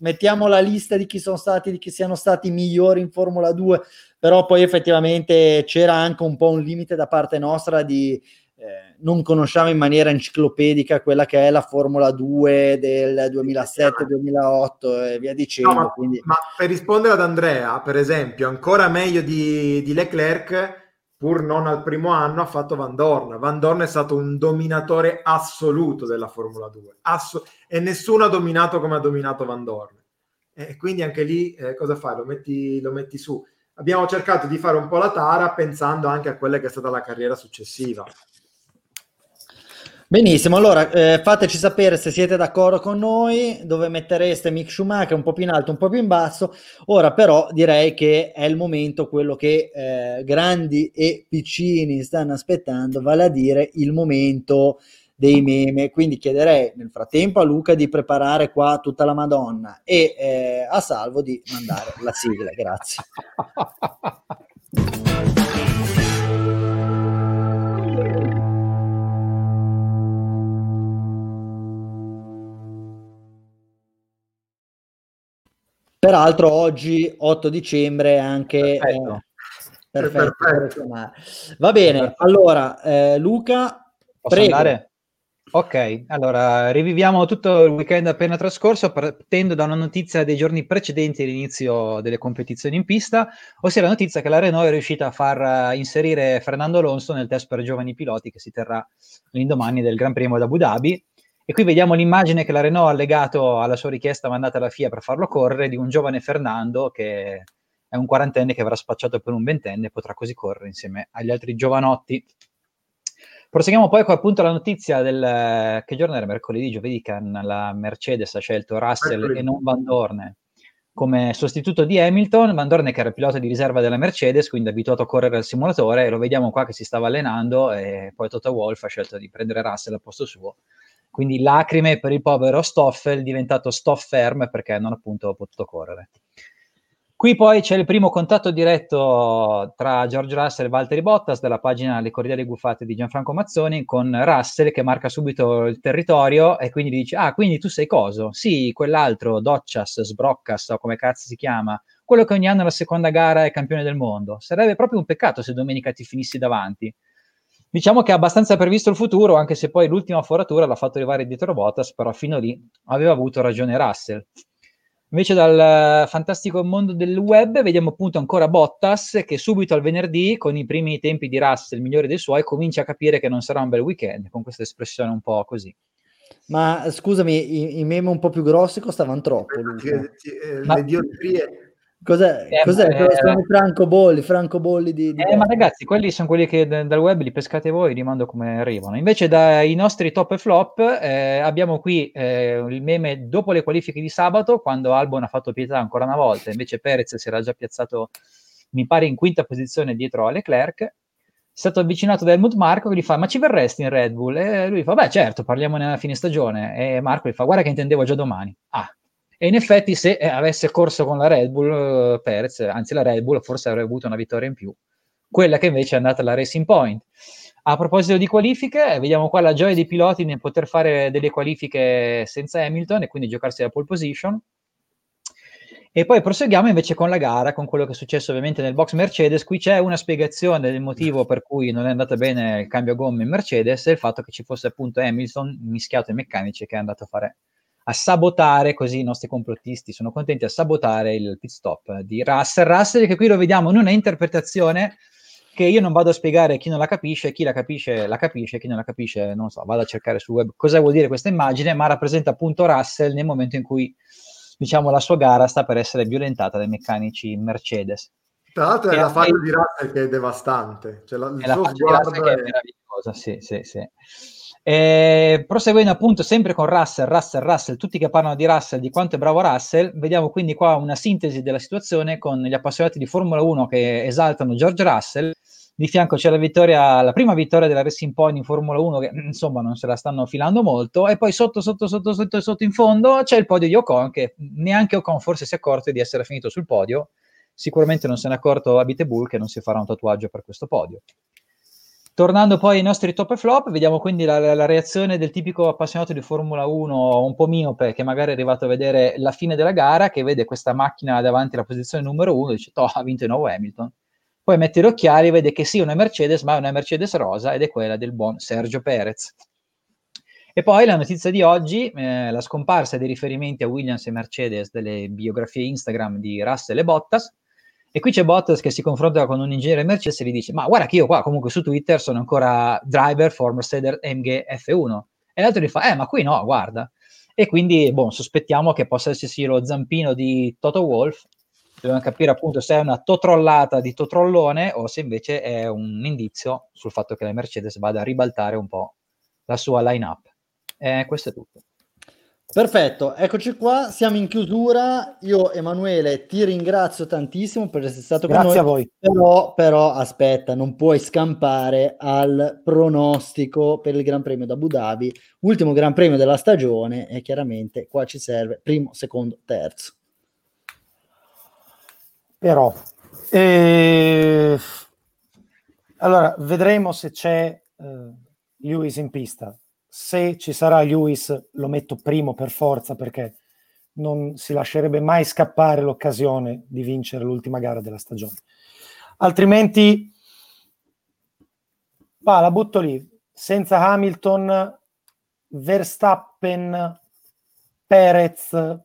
mettiamo la lista di chi sono stati di chi siano stati migliori in Formula 2 però poi effettivamente c'era anche un po' un limite da parte nostra di eh, non conosciamo in maniera enciclopedica quella che è la Formula 2 del 2007-2008 e via dicendo. No, ma, quindi... ma, per rispondere ad Andrea, per esempio, ancora meglio di, di Leclerc, pur non al primo anno, ha fatto Van Dorn. Van Dorn è stato un dominatore assoluto della Formula 2 Asso- e nessuno ha dominato come ha dominato Van Dorn. E quindi anche lì eh, cosa fai? Lo metti, lo metti su. Abbiamo cercato di fare un po' la tara pensando anche a quella che è stata la carriera successiva. Benissimo, allora eh, fateci sapere se siete d'accordo con noi, dove mettereste Mick Schumacher un po' più in alto, un po' più in basso. Ora però direi che è il momento, quello che eh, grandi e piccini stanno aspettando, vale a dire il momento dei meme. Quindi chiederei nel frattempo a Luca di preparare qua tutta la Madonna e eh, a Salvo di mandare la sigla. Grazie. peraltro oggi 8 dicembre anche... Perfetto. Eh, perfetto. perfetto. Va bene, allora eh, Luca, Posso prego. Andare? Ok, allora riviviamo tutto il weekend appena trascorso partendo da una notizia dei giorni precedenti all'inizio delle competizioni in pista, ossia la notizia che la Renault è riuscita a far uh, inserire Fernando Alonso nel test per giovani piloti che si terrà l'indomani del Gran Premio d'Abu Dhabi. E qui vediamo l'immagine che la Renault ha allegato alla sua richiesta mandata alla FIA per farlo correre di un giovane Fernando che è un quarantenne che avrà spacciato per un ventenne e potrà così correre insieme agli altri giovanotti Proseguiamo poi con appunto la notizia del che giorno era mercoledì, giovedì, che la Mercedes ha scelto Russell mercoledì. e non Van Dorn come sostituto di Hamilton. Van Dorn che era pilota di riserva della Mercedes, quindi abituato a correre al simulatore, e lo vediamo qua che si stava allenando e poi Toto Wolff ha scelto di prendere Russell al posto suo. Quindi lacrime per il povero Stoffel, diventato Stofferm perché non appunto potuto correre. Qui poi c'è il primo contatto diretto tra George Russell e Valtteri Bottas della pagina Le cordiali guffate di Gianfranco Mazzoni con Russell che marca subito il territorio e quindi dice ah quindi tu sei coso? Sì, quell'altro, Doccias, Sbroccas o come cazzo si chiama, quello che ogni anno alla seconda gara è campione del mondo. Sarebbe proprio un peccato se domenica ti finissi davanti. Diciamo che ha abbastanza previsto il futuro, anche se poi l'ultima foratura l'ha fatto arrivare dietro Bottas, però fino lì aveva avuto ragione Russell. Invece dal fantastico mondo del web vediamo appunto ancora Bottas che subito al venerdì, con i primi tempi di Russell migliori dei suoi, comincia a capire che non sarà un bel weekend, con questa espressione un po' così. Ma scusami, i, i meme un po' più grossi costavano troppo. Perché, eh, Ma... Le dioptrie Cos'è? Eh, Cos'è? Eh, sono i francobolli, francobolli di, di eh, ma ragazzi, quelli sono quelli che d- dal web li pescate voi, li mando come arrivano. Invece dai nostri top e flop eh, abbiamo qui eh, il meme dopo le qualifiche di sabato, quando Albon ha fatto pietà ancora una volta, invece Perez si era già piazzato, mi pare, in quinta posizione dietro a Leclerc. È stato avvicinato da Helmut Marco che gli fa ma ci verresti in Red Bull? E lui fa beh certo, parliamo nella fine stagione. E Marco gli fa guarda che intendevo già domani. Ah, e in effetti, se eh, avesse corso con la Red Bull, eh, Perez, anzi la Red Bull, forse avrebbe avuto una vittoria in più. Quella che invece è andata alla Racing Point. A proposito di qualifiche, vediamo qua la gioia dei piloti nel poter fare delle qualifiche senza Hamilton e quindi giocarsi la pole position. E poi proseguiamo invece con la gara, con quello che è successo ovviamente nel box Mercedes. Qui c'è una spiegazione del motivo per cui non è andata bene il cambio gomme in Mercedes e il fatto che ci fosse appunto Hamilton mischiato ai meccanici che è andato a fare a sabotare così i nostri complottisti sono contenti a sabotare il pit stop di Russell. Russell che qui lo vediamo in una interpretazione che io non vado a spiegare chi non la capisce, chi la capisce la capisce, chi non la capisce non so, vado a cercare sul web cosa vuol dire questa immagine, ma rappresenta appunto Russell nel momento in cui diciamo la sua gara sta per essere violentata dai meccanici Mercedes. Tra l'altro è la faccia di Russell che è devastante, cioè la, il è suo sguardo è... è meravigliosa, sì, sì, sì. E proseguendo appunto sempre con Russell, Russell, Russell, tutti che parlano di Russell, di quanto è bravo Russell, vediamo quindi qua una sintesi della situazione con gli appassionati di Formula 1 che esaltano George Russell. Di fianco c'è la vittoria, la prima vittoria della Racing Point in Formula 1 che insomma non se la stanno filando molto e poi sotto sotto sotto sotto sotto in fondo c'è il podio di Ocon che neanche Ocon forse si è accorto di essere finito sul podio. Sicuramente non se n'è accorto Abite Bull che non si farà un tatuaggio per questo podio. Tornando poi ai nostri top e flop, vediamo quindi la, la, reazione del tipico appassionato di Formula 1 un po' miope che magari è arrivato a vedere la fine della gara, che vede questa macchina davanti alla posizione numero 1 e dice, toh, ha vinto di nuovo Hamilton. Poi mette gli occhiali e vede che sì, una Mercedes, ma è una Mercedes rosa ed è quella del buon Sergio Perez. E poi la notizia di oggi, eh, la scomparsa dei riferimenti a Williams e Mercedes delle biografie Instagram di Russell e Bottas, e qui c'è Bottas che si confronta con un ingegnere Mercedes e gli dice: Ma guarda che io qua comunque su Twitter sono ancora driver for Mercedes AMG F1. E l'altro gli fa: Eh, ma qui no, guarda. E quindi, boh, sospettiamo che possa esserci lo zampino di Toto Wolf. Dobbiamo capire appunto se è una totrollata di totrollone o se invece è un indizio sul fatto che la Mercedes vada a ribaltare un po' la sua line-up. Eh, questo è tutto. Perfetto, eccoci qua, siamo in chiusura. Io Emanuele ti ringrazio tantissimo per essere stato Grazie con noi. Grazie a voi. Però, però aspetta, non puoi scampare al pronostico per il Gran Premio d'Abu Dhabi, ultimo Gran Premio della stagione e chiaramente qua ci serve primo, secondo, terzo. Però eh... allora vedremo se c'è eh, Lewis in pista se ci sarà Lewis lo metto primo per forza perché non si lascerebbe mai scappare l'occasione di vincere l'ultima gara della stagione. Altrimenti, va, la butto lì. Senza Hamilton, Verstappen, Perez,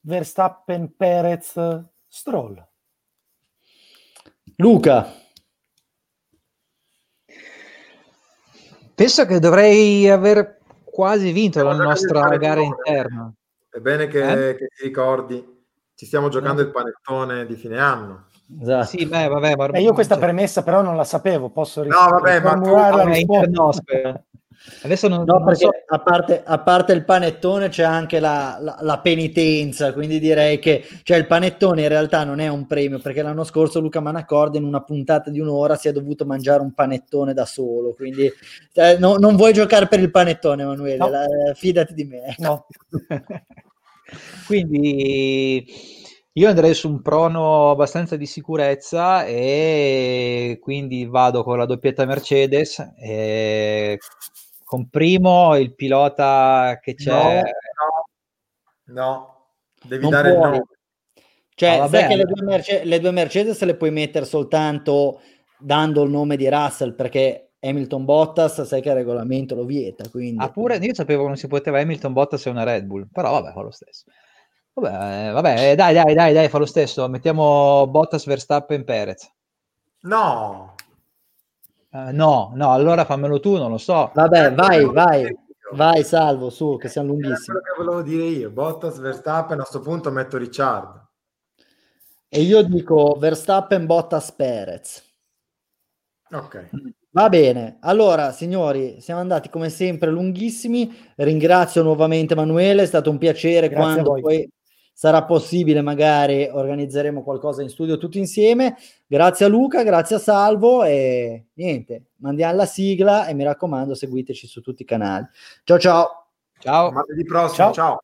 Verstappen, Perez, Stroll. Luca. Penso che dovrei aver quasi vinto la nostra gara interna. È bene che, eh? che ti ricordi, ci stiamo giocando eh. il panettone di fine anno. Esatto. Sì, beh, vabbè, ma... Eh, io questa premessa però non la sapevo, posso ris- no, vabbè, ma tu... la risposta. Adesso non, no, non so. a, parte, a, parte, il panettone c'è anche la, la, la, penitenza, quindi direi che cioè, il panettone in realtà non è un premio, perché l'anno scorso Luca Manacorda in una puntata di un'ora si è dovuto mangiare un panettone da solo, quindi eh, no, non vuoi giocare per il panettone Emanuele, no. la, fidati di me. No. quindi io andrei su un prono abbastanza di sicurezza e quindi vado con la doppietta Mercedes. E con primo il pilota che c'è. No, no, no. devi non dare puoi. il nome. Cioè, ah, sai che le due, Merce- le due Mercedes le puoi mettere soltanto dando il nome di Russell perché Hamilton Bottas sai che il regolamento lo vieta. Quindi... Ah, pure io sapevo che non si poteva Hamilton Bottas e una Red Bull, però vabbè, fa lo stesso. Vabbè, vabbè, dai, dai, dai, dai, fa lo stesso. Mettiamo Bottas, Verstappen, Perez. No, Uh, no, no, allora fammelo tu, non lo so. Vabbè, vai, vai, vai, salvo, su, che siamo lunghissimi. Quello che volevo dire io, Bottas, Verstappen, a questo punto metto Ricciardo. E io dico Verstappen, Bottas, Perez. Ok. Va bene, allora signori, siamo andati come sempre lunghissimi. Ringrazio nuovamente Emanuele, è stato un piacere Grazie quando poi sarà possibile, magari organizzeremo qualcosa in studio tutti insieme. Grazie a Luca, grazie a Salvo e niente, mandiamo la sigla e mi raccomando seguiteci su tutti i canali. Ciao ciao. Ciao. Martedì prossimo, ciao. ciao.